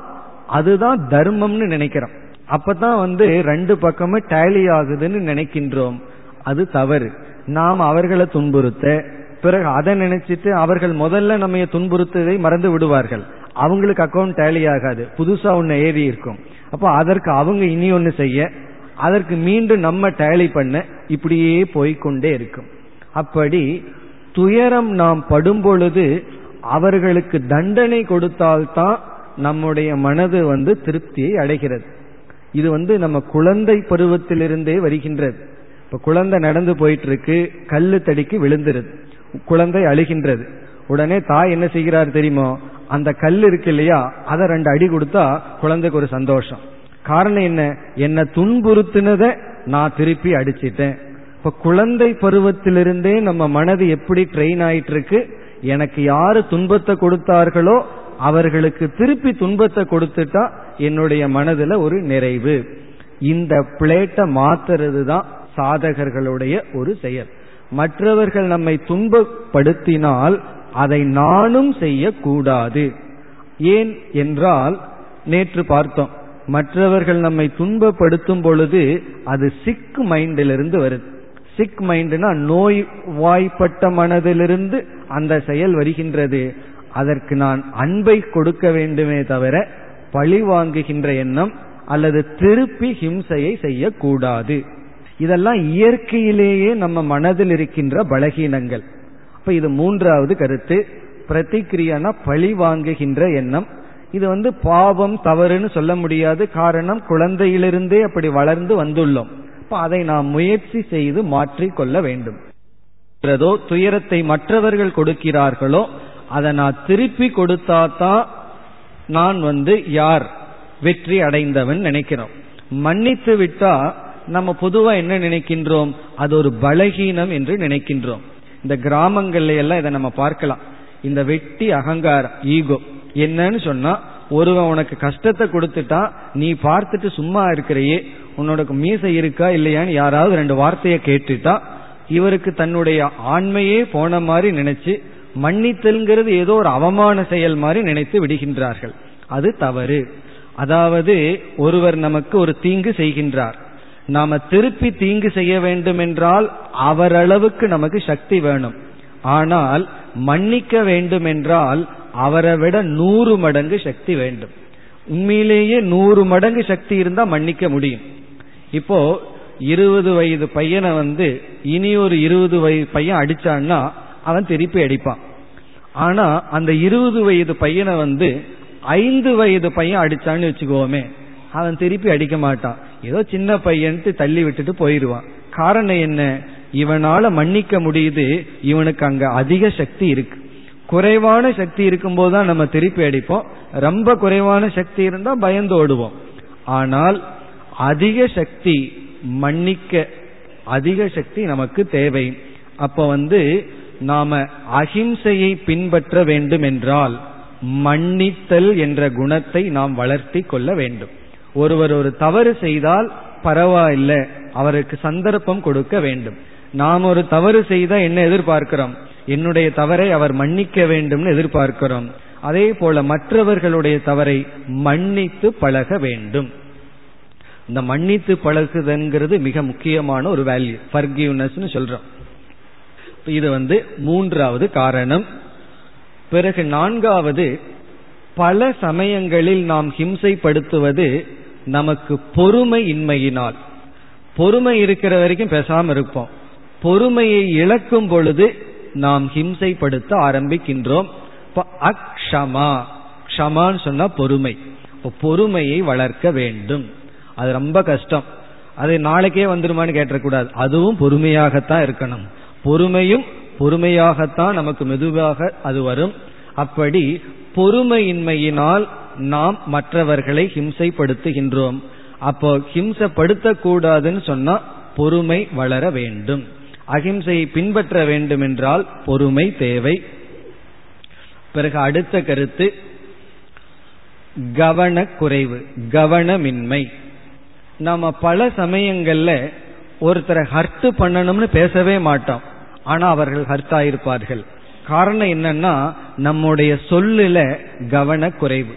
அதுதான் தர்மம்னு நினைக்கிறோம். அப்பதான் வந்து ரெண்டு பக்கமும் டேலி ஆகுதுன்னு நினைக்கின்றோம். அது தவறு. நாம் அவர்களை துன்புறுத்த பிறகு அதை நினைச்சிட்டு அவர்கள் முதல்ல நம்ம துன்புறுத்ததை மறந்து விடுவார்கள். அவங்களுக்கு அக்கௌண்ட் டேலி ஆகாது. புதுசா ஒன்னு ஏறி இருக்கும். அப்போ அதற்கு அவங்க இனி ஒன்னு செய்ய அதற்கு மீண்டும் நம்ம டேலி பண்ண இப்படியே போய்கொண்டே இருக்கும். அப்படி துயரம் நாம் படும் பொழுது அவர்களுக்கு தண்டனை கொடுத்தால்தான் நம்முடைய மனது வந்து திருப்தியை அடைகிறது. இது வந்து நம்ம குழந்தை பருவத்திலிருந்தே வருகின்றது. இப்ப குழந்தை நடந்து போயிட்டு இருக்கு கல்லு தடிக்கு விழுந்துருது. குழந்தை அழுகின்றது. உடனே தாய் என்ன செய்கிறார் தெரியுமோ அந்த கல் இருக்கு இல்லையா அதை ரெண்டு அடி கொடுத்தா குழந்தைக்கு ஒரு சந்தோஷம். காரணம் என்ன? என்ன துன்புறுத்தினத நான் திருப்பி அடிச்சிட்டேன். இப்ப குழந்தை பருவத்திலிருந்தே நம்ம மனது எப்படி ட்ரெயின் ஆயிட்டு இருக்கு எனக்கு யாரு துன்பத்தை கொடுத்தார்களோ அவர்களுக்கு திருப்பி துன்பத்தை கொடுத்துட்டா என்னுடைய மனதுல ஒரு நிறைவு. இந்த பிளேட்டை மாத்துறது தான் சாதகர்களுடைய ஒரு செயல். மற்றவர்கள் நம்மை துன்பப்படுத்தினால் அதை நானும் செய்யக்கூடாது. ஏன் என்றால் நேற்று பார்த்தோம் மற்றவர்கள் நம்மை துன்பப்படுத்தும் பொழுது அது சிக் மைண்டிலிருந்து வருது. சிக் மைண்ட்னா நோய் வாய்ப்பட்ட மனதிலிருந்து அந்த செயல் வருகின்றது. அதற்கு நான் அன்பை கொடுக்க வேண்டுமே தவிர பழி வாங்குகின்ற எண்ணம் அல்லது திருப்பி ஹிம்சையை செய்யக்கூடாது. இதெல்லாம் இயற்கையிலேயே நம்ம மனதில் இருக்கின்ற பலகீனங்கள். அப்ப இது மூன்றாவது கருத்து. பிரதிக்கிரியானா பழி வாங்குகின்ற எண்ணம். இது வந்து பாவம் தவறுன்னு சொல்ல முடியாது. காரணம் குழந்தையிலிருந்தே அப்படி வளர்ந்து வந்துள்ளோம். அப்ப அதை நாம் முயற்சி செய்து மாற்றிக்கொள்ள கொள்ள வேண்டும். துயரத்தை மற்றவர்கள் கொடுக்கிறார்களோ அதை நான் திருப்பி கொடுத்தாதான் நான் வந்து யார்? வெற்றி அடைந்தவன் நினைக்கிறோம். மன்னித்து விட்டா நம்ம பொதுவா என்ன நினைக்கின்றோம்? அது ஒரு பலகீனம் என்று நினைக்கின்றோம். இந்த கிராமங்கள்ல எல்லாம் இதை நம்ம பார்க்கலாம். இந்த வெட்டி அகங்காரம் ஈகோ. என்னன்னு சொன்னா ஒருவன் உனக்கு கஷ்டத்தை கொடுத்துட்டா நீ பார்த்துட்டு சும்மா இருக்கிறையே உன்னோட மீசை இருக்கா இல்லையான்னு யாராவது ரெண்டு வார்த்தையை கேட்டுட்டா இவருக்கு தன்னுடைய ஆண்மையே போன மாதிரி நினைச்சு மன்னித்தல்ங்கிறது ஏதோ ஒரு அவமான செயல் மாதிரி நினைத்து விடுகின்றார்கள். அது தவறு. அதாவது ஒருவர் நமக்கு ஒரு தீங்கு செய்கின்றார். நாம திருப்பி தீங்கு செய்ய வேண்டும் என்றால் அவரளவுக்கு நமக்கு சக்தி வேணும். ஆனால் மன்னிக்க வேண்டும் என்றால் அவரை விட நூறு மடங்கு சக்தி வேண்டும். உண்மையிலேயே நூறு மடங்கு சக்தி இருந்தா மன்னிக்க முடியும். இப்போ இருபது வயது பையனை வந்து இனி ஒரு இருபது வயது பையன் அடிச்சான்னா அவன் திருப்பி அடிப்பான். ஆனா அந்த இருபது வயது பையனை வந்து ஐந்து வயது பையன் அடிச்சான்னு வச்சுக்கோமே அவன் திருப்பி அடிக்க மாட்டான். ஏதோ சின்ன பையன்ட்டு தள்ளி விட்டுட்டு போயிடுவான். காரணம் என்ன? இவனால மன்னிக்க முடியுது. இவனுக்கு அங்க அதிக சக்தி இருக்கு. குறைவான சக்தி இருக்கும்போது தான் நம்ம திருப்பி அடிப்போம். ரொம்ப குறைவான சக்தி இருந்தா பயந்து ஓடுவோம். ஆனால் அதிக சக்தி மன்னிக்க அதிக சக்தி நமக்கு தேவை. அப்ப வந்து நாம அகிம்சையை பின்பற்ற வேண்டும் என்றால் மன்னித்தல் என்ற குணத்தை நாம் வளர்த்தி கொள்ள வேண்டும். ஒருவர் ஒரு தவறு செய்தால் பரவாயில்ல. அவருக்கு சந்தர்ப்பம் கொடுக்க வேண்டும். நாம் ஒரு தவறு செய்தால் என்ன எதிர்பார்க்கிறோம்? என்னுடைய தவறை அவர் மன்னிக்க வேண்டும்னு எதிர்பார்க்கிறோம். அதே போல மற்றவர்களுடைய தவறை மன்னித்து பழக வேண்டும். இந்த மன்னித்து பழகுதுங்கிறது மிக முக்கியமான ஒரு வேல்யூ ஃபர்கிவ்னஸ்னு சொல்றோம். இது வந்து மூன்றாவது காரணம். பிறகு நான்காவது பல சமயங்களில் நாம் ஹிம்சைப்படுத்துவது நமக்கு பொறுமை இன்மையினால் பொறுமை இருக்கிற வரைக்கும் பேசாம இருப்போம். பொறுமையை இழக்கும் பொழுது நாம் ஹிம்சைப்படுத்த ஆரம்பிக்கின்றோம். அக்ஷமா. க்ஷமான்னு சொன்னா பொறுமை. பொறுமையை வளர்க்க வேண்டும். அது ரொம்ப கஷ்டம். அது நாளைக்கே வந்துருமான்னு கேட்டக்கூடாது அதுவும் பொறுமையாகத்தான் இருக்கணும். பொறுமையும் பொறுமையாகத்தான் நமக்கு மெதுவாக அது வரும். அப்படி பொறுமையின்மையினால் நாம் மற்றவர்களை ஹிம்சைப்படுத்துகின்றோம். அப்போ ஹிம்சப்படுத்தக்கூடாதுன்னு சொன்னா பொறுமை வளர வேண்டும். அகிம்சையை பின்பற்ற வேண்டும் என்றால் பொறுமை தேவை. பிறகு அடுத்த கருத்து கவனக்குறைவு கவனமின்மை. நம்ம பல சமயங்கள்ல ஒருத்தரை ஹர்ட் பண்ணணும்னு பேசவே மாட்டோம். ஆனா அவர்கள் ஹர்ட் ஆயிருப்பார்கள். காரணம் என்னன்னா நம்முடைய சொல்லுல கவனக்குறைவு.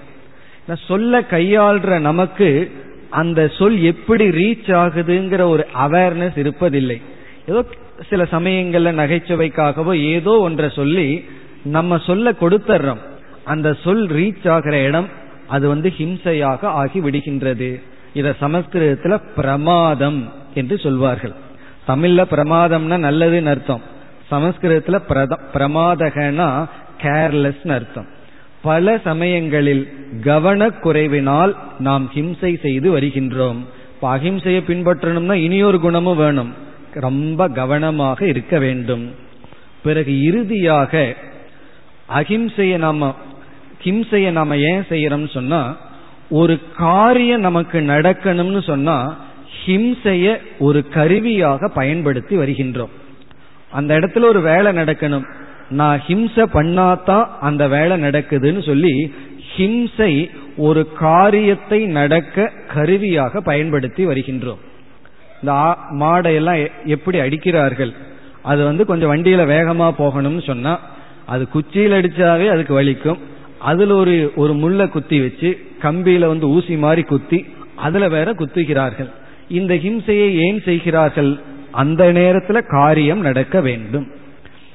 சொல்ல கையாள்ற நமக்கு அந்த சொல் எப்படி ரீச் ஆகுதுங்கிற ஒரு அவேர்னஸ் இருப்பதில்லை. ஏதோ சில சமயங்கள்ல நகைச்சுவைக்காகவோ ஏதோ ஒன்றை சொல்லி நம்ம சொல்ல கொடுத்துறோம் அந்த சொல் ரீச் ஆகிற இடம் அது வந்து ஹிம்சையாக ஆகி விடுகின்றது. இத சமஸ்கிருதத்துல பிரமாதம் என்று சொல்வார்கள். தமிழ்ல பிரமாதம்னா நல்லதுன்னு அர்த்தம். சமஸ்கிருதத்துல பிரமாதகனா கேர்லெஸ் அர்த்தம். பல சமயங்களில் கவனக்குறைவினால் நாம் ஹிம்சை செய்து வருகின்றோம். இப்போ அஹிம்சையை பின்பற்றணும்னா இனியொரு குணமும் வேணும். ரொம்ப கவனமாக இருக்க வேண்டும். பிறகு இறுதியாக அஹிம்சையை நாம ஹிம்சையை நாம ஏன் செய்யறோம்னு சொன்னா ஒரு காரியம் நமக்கு நடக்கணும்னு சொன்னா ஹிம்சைய ஒரு கருவியாக பயன்படுத்தி வருகின்றோம். அந்த இடத்துல ஒரு வேலை நடக்கணும். நான் ஹிம்சை பண்ணாதான் அந்த வேலை நடக்குதுன்னு சொல்லி ஹிம்சை ஒரு காரியத்தை நடக்க கருவியாக பயன்படுத்தி வருகின்றோம். இந்த மாடையெல்லாம் எப்படி அடிக்கிறார்கள்? அது வந்து கொஞ்சம் வண்டியில வேகமா போகணும்னு சொன்னா அது குச்சியில் அடிச்சாவே அதுக்கு வலிக்கும். அதுல ஒரு ஒரு முள்ள குத்தி வச்சு கம்பியில வந்து ஊசி மாதிரி குத்தி அதுல வேற குத்துகிறார்கள். இந்த ஹிம்சையை ஏன் செய்கிறார்கள்? அந்த நேரத்துல காரியம் நடக்க வேண்டும்.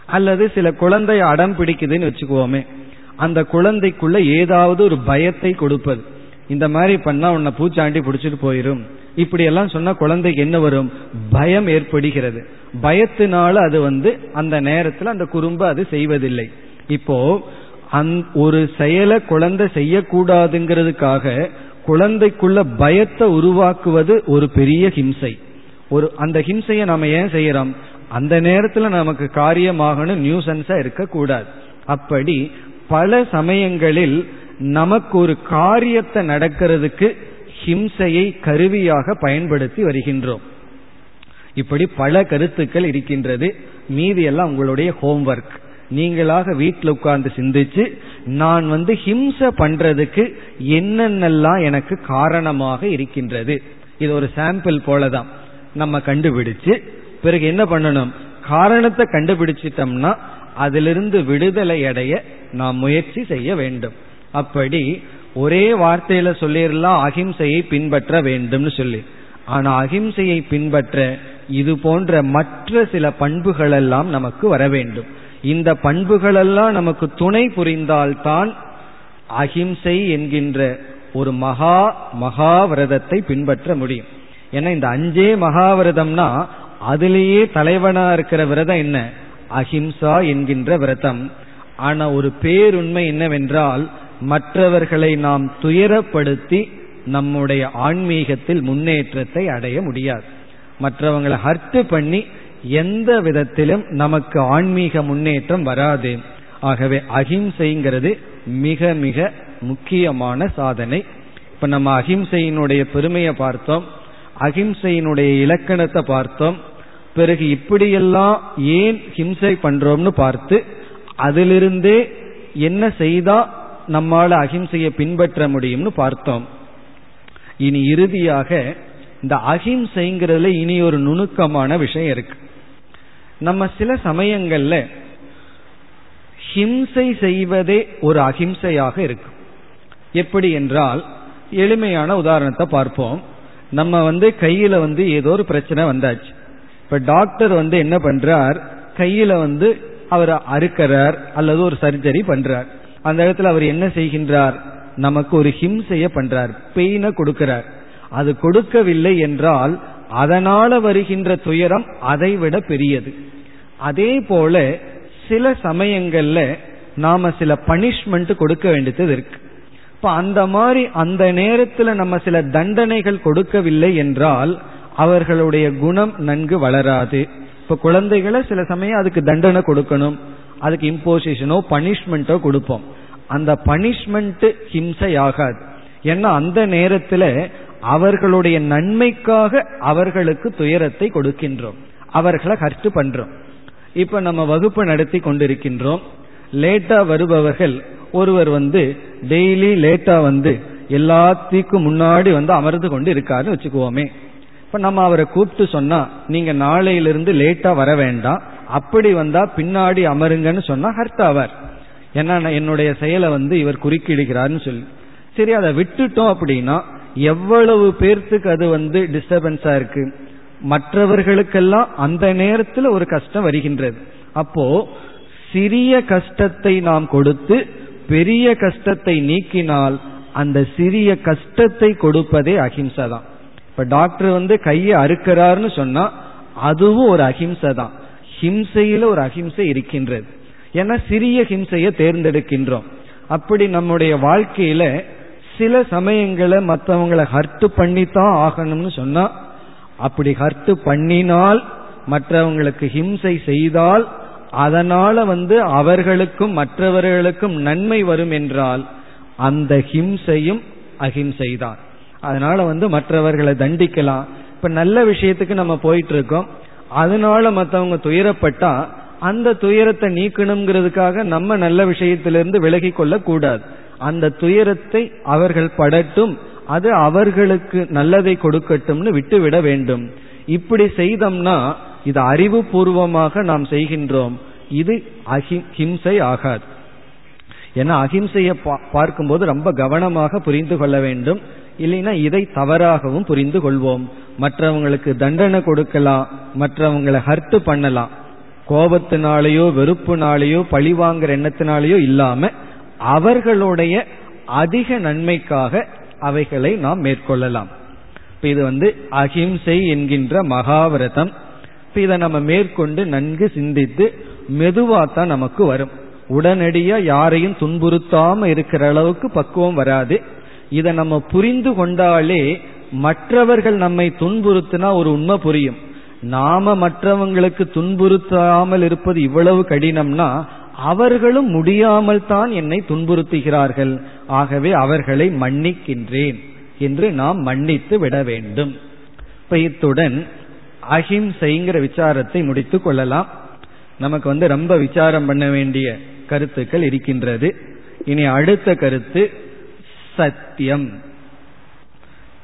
அல்லது சில குழந்தை அடம் பிடிக்குதுன்னு வச்சுக்குவோமே அந்த குழந்தைக்குள்ள ஏதாவது ஒரு பயத்தை கொடுப்பது. இந்த மாதிரி பண்ணா உன்னை பூச்சாண்டி பிடிச்சிட்டு போயிரும். இப்படி எல்லாம் சொன்னா குழந்தைக்கு என்ன வரும்? பயம் ஏற்படுகிறது. பயத்தினால அது வந்து அந்த நேரத்தில் அந்த குறும்பு அது செய்வதில்லை. இப்போ ஒரு செயலை குழந்தை செய்யக்கூடாதுங்கிறதுக்காக குழந்தைக்குள்ள பயத்தை உருவாக்குவது ஒரு பெரிய ஹிம்சை. ஒரு அந்த ஹிம்சையை நாம ஏன் செய்யறோம்? அந்த நேரத்துல நமக்கு காரியமாகணும் நியூசன்ஸா இருக்கக்கூடாது. அப்படி பல சமயங்களில் நமக்கு ஒரு காரியத்தை நடக்கிறதுக்கு ஹிம்சையை கருவியாக பயன்படுத்தி வருகின்றோம். இப்படி பல கருத்துக்கள் இருக்கின்றது. மீதி எல்லாம் உங்களுடைய ஹோம்ஒர்க் நீங்களாக வீட்டில் உட்கார்ந்து சிந்திச்சு நான் வந்து ஹிம்சை பண்றதுக்கு என்னென்னலாம் எனக்கு காரணமாக இருக்கின்றது. இது ஒரு சாம்பிள் போலதான். நம்ம கண்டுபிடிச்சு பிறகு என்ன பண்ணணும்? காரணத்தை கண்டுபிடிச்சிட்டோம்னா அதிலிருந்து விடுதலை அடைய நாம் முயற்சி செய்ய வேண்டும். அப்படி ஒரே வார்த்தையில சொல்லிடலாம் அகிம்சையை பின்பற்ற வேண்டும்னு சொல்லி. ஆனா அகிம்சையை பின்பற்ற இது போன்ற மற்ற சில பண்புகள் எல்லாம் நமக்கு வர வேண்டும். இந்த பண்புகளெல்லாம் நமக்கு துணை புரிந்தால்தான் அகிம்சை என்கின்ற ஒரு மகா மகாவிரதத்தை பின்பற்ற முடியும். ஏன்னா இந்த அஞ்சே மகாவிரதம்னா அதுலேயே தலைவனா இருக்கிற விரதம் என்ன? அஹிம்சா என்கின்ற விரதம். ஆனா ஒரு பேருண்மை என்னவென்றால் மற்றவர்களை நாம் துயரப்படுத்தி நம்முடைய ஆன்மீகத்தில் முன்னேற்றத்தை அடைய முடியாது. மற்றவங்களை ஹர்த்து பண்ணி எந்த விதத்திலும் நமக்கு ஆன்மீக முன்னேற்றம் வராது. ஆகவே அகிம்சைங்கிறது மிக மிக முக்கியமான சாதனை. இப்ப நம்ம அகிம்சையினுடைய பெருமையை பார்த்தோம். அகிம்சையினுடைய இலக்கணத்தை பார்த்தோம். பிறகு இப்படியெல்லாம் ஏன் ஹிம்சை பண்றோம்னு பார்த்து அதிலிருந்தே என்ன செய்தா நம்மால அகிம்சையை பின்பற்ற முடியும்னு பார்த்தோம். இனி இறுதியாக இந்த அகிம்சைங்கிறதுல இனி ஒரு நுணுக்கமான விஷயம் இருக்கு. நம்ம சில சமயங்கள்ல ஹிம்சை செய்வதே ஒரு அகிம்சையாக இருக்கும் எப்படி என்றால் எளிமையான உதாரணத்தை பார்ப்போம். நம்ம வந்து கையில வந்து ஏதோ ஒரு பிரச்சனை வந்தாச்சு. இப்ப டாக்டர் வந்து என்ன பண்றார்? கையில வந்து அவர் அறுக்கிறார் அல்லது ஒரு சர்ஜரி பண்றார். அந்த இடத்துல அவர் என்ன செய்கின்றார்? நமக்கு ஒரு ஹிம்சைய பண்றார் பெயினை கொடுக்கிறார். அது கொடுக்கவில்லை என்றால் அதனால வருகின்ற துயரம் அதைவிட பெரியது. அதே போல சில சமயங்கள்ல நாம சில பனிஷ்மெண்ட் கொடுக்க வேண்டியது இருக்கு. இப்ப அந்த மாதிரி அந்த நேரத்துல நம்ம சில தண்டனைகள் கொடுக்கவில்லை என்றால் அவர்களுடைய குணம் நன்கு வளராது. இப்ப குழந்தைகளை சில சமயம் அதுக்கு தண்டனை கொடுக்கணும். அதுக்கு இம்போசிஷனோ பனிஷ்மெண்ட்டோ கொடுப்போம். அந்த பனிஷ்மெண்ட் ஹிம்சை ஆகாது ஏன்னா அந்த நேரத்துல அவர்களுடைய நன்மைக்காக அவர்களுக்கு துயரத்தை கொடுக்கின்றோம். அவர்களை ஹர்ட் பண்றோம். இப்ப நம்ம வகுப்பு நடத்தி கொண்டிருக்கின்றோம். லேட்டா வருபவர்கள் ஒருவர் வந்து டெய்லி லேட்டா வந்து எல்லாத்துக்கும் முன்னாடி வந்து அமர்ந்து கொண்டு இருக்காருன்னு வச்சுக்குவோமே. இப்ப நம்ம அவரை கூப்பிட்டு சொன்னா நீங்க நாளையிலிருந்து லேட்டா வர வேண்டாம். அப்படி வந்தா பின்னாடி அமருங்கன்னு சொன்னா ஹர்ட் ஆவார் ஏன்னா என்னுடைய செயலை வந்து இவர் குறுக்கிடுகிறார்னு சொல்லி. சரி அதை விட்டுட்டோம் அப்படின்னா எவ்வளவு பேர்த்துக்கு அது வந்து டிஸ்டர்பன்ஸா இருக்கு? மற்றவர்களுக்கெல்லாம் அந்த நேரத்தில் ஒரு கஷ்டம் வருகின்றது. அப்போ சிறிய கஷ்டத்தை நாம் கொடுத்து பெரிய கஷ்டத்தை நீக்கினால் அந்த சிறிய கஷ்டத்தை கொடுப்பதே அஹிம்சை தான். இப்ப டாக்டர் வந்து கையை அறுக்கிறாருன்னு சொன்னா அதுவும் ஒரு அஹிம்சை தான். ஹிம்சையில ஒரு அஹிம்சை இருக்கின்றது. ஏன்னா சிறிய ஹிம்சையை தேர்ந்தெடுக்கின்றோம். அப்படி நம்முடைய வாழ்க்கையில சில சமயங்களை மற்றவங்களை ஹர்ட் பண்ணித்தான் ஆகணும்னு சொன்னா அப்படி ஹர்ட் பண்ணினால் மற்றவங்களுக்கு ஹிம்சை செய்தால் அதனால வந்து அவர்களுக்கும் மற்றவர்களுக்கும் நன்மை வரும் என்றால் அந்த ஹிம்சையும் அஹிம்சை தான் அதனால வந்து மற்றவர்களை தண்டிக்கலாம். இப்ப இப்ப நல்ல விஷயத்துக்கு நம்ம போயிட்டு இருக்கோம் அதனால மற்றவங்க துயரப்பட்டா அந்த துயரத்தை நீக்கணுங்கிறதுக்காக நம்ம நல்ல விஷயத்திலிருந்து விலகி கொள்ள கூடாது அந்த துயரத்தை அவர்கள் படட்டும். அது அவர்களுக்கு நல்லதை கொடுக்கட்டும்னு விட்டுவிட வேண்டும். இப்படி செய்தோம்னா இது அறிவுபூர்வமாக நாம் செய்கின்றோம். இது அஹிம்சை ஆகாது. ஏன்னா அஹிம்சையை பார்க்கும்போது ரொம்ப கவனமாக புரிந்து கொள்ள வேண்டும். இல்லைன்னா இதை தவறாகவும் புரிந்து கொள்வோம். மற்றவங்களுக்கு தண்டனை கொடுக்கலாம். மற்றவங்களை ஹர்ட் பண்ணலாம். கோபத்தினாலேயோ வெறுப்புனாலேயோ பழிவாங்கிற எண்ணத்தினாலேயோ இல்லாம அவர்களுடைய அதிக நன்மைக்காக அவைகளை நாம் மேற்கொள்ளலாம். இப்ப இது வந்து அஹிம்சை என்கின்ற மகாவிரதம். இப்ப இதை நம்ம மேற்கொண்டு நன்கு சிந்தித்து மெதுவா தான் நமக்கு வரும். உடனடியா யாரையும் துன்புறுத்தாம இருக்கிற அளவுக்கு பக்குவம் வராது. இதை நம்ம புரிந்து கொண்டாலே மற்றவர்கள் நம்மை துன்புறுத்தினா ஒரு உண்மை புரியும். நாம மற்றவங்களுக்கு துன்புறுத்தாமல் இருப்பது இவ்வளவு கடினம்னா அவர்களும் முடியாமல் தான் என்னை துன்புறுத்துகிறார்கள். ஆகவே அவர்களை மன்னிக்கின்றேன் என்று நாம் மன்னித்து விட வேண்டும். இப்ப இத்துடன் அஹிம்சைங்கிற விசாரத்தை முடித்து கொள்ளலாம். நமக்கு வந்து ரொம்ப விசாரம் பண்ண வேண்டிய கருத்துக்கள் இருக்கின்றது. இனி அடுத்த கருத்து சத்தியம்.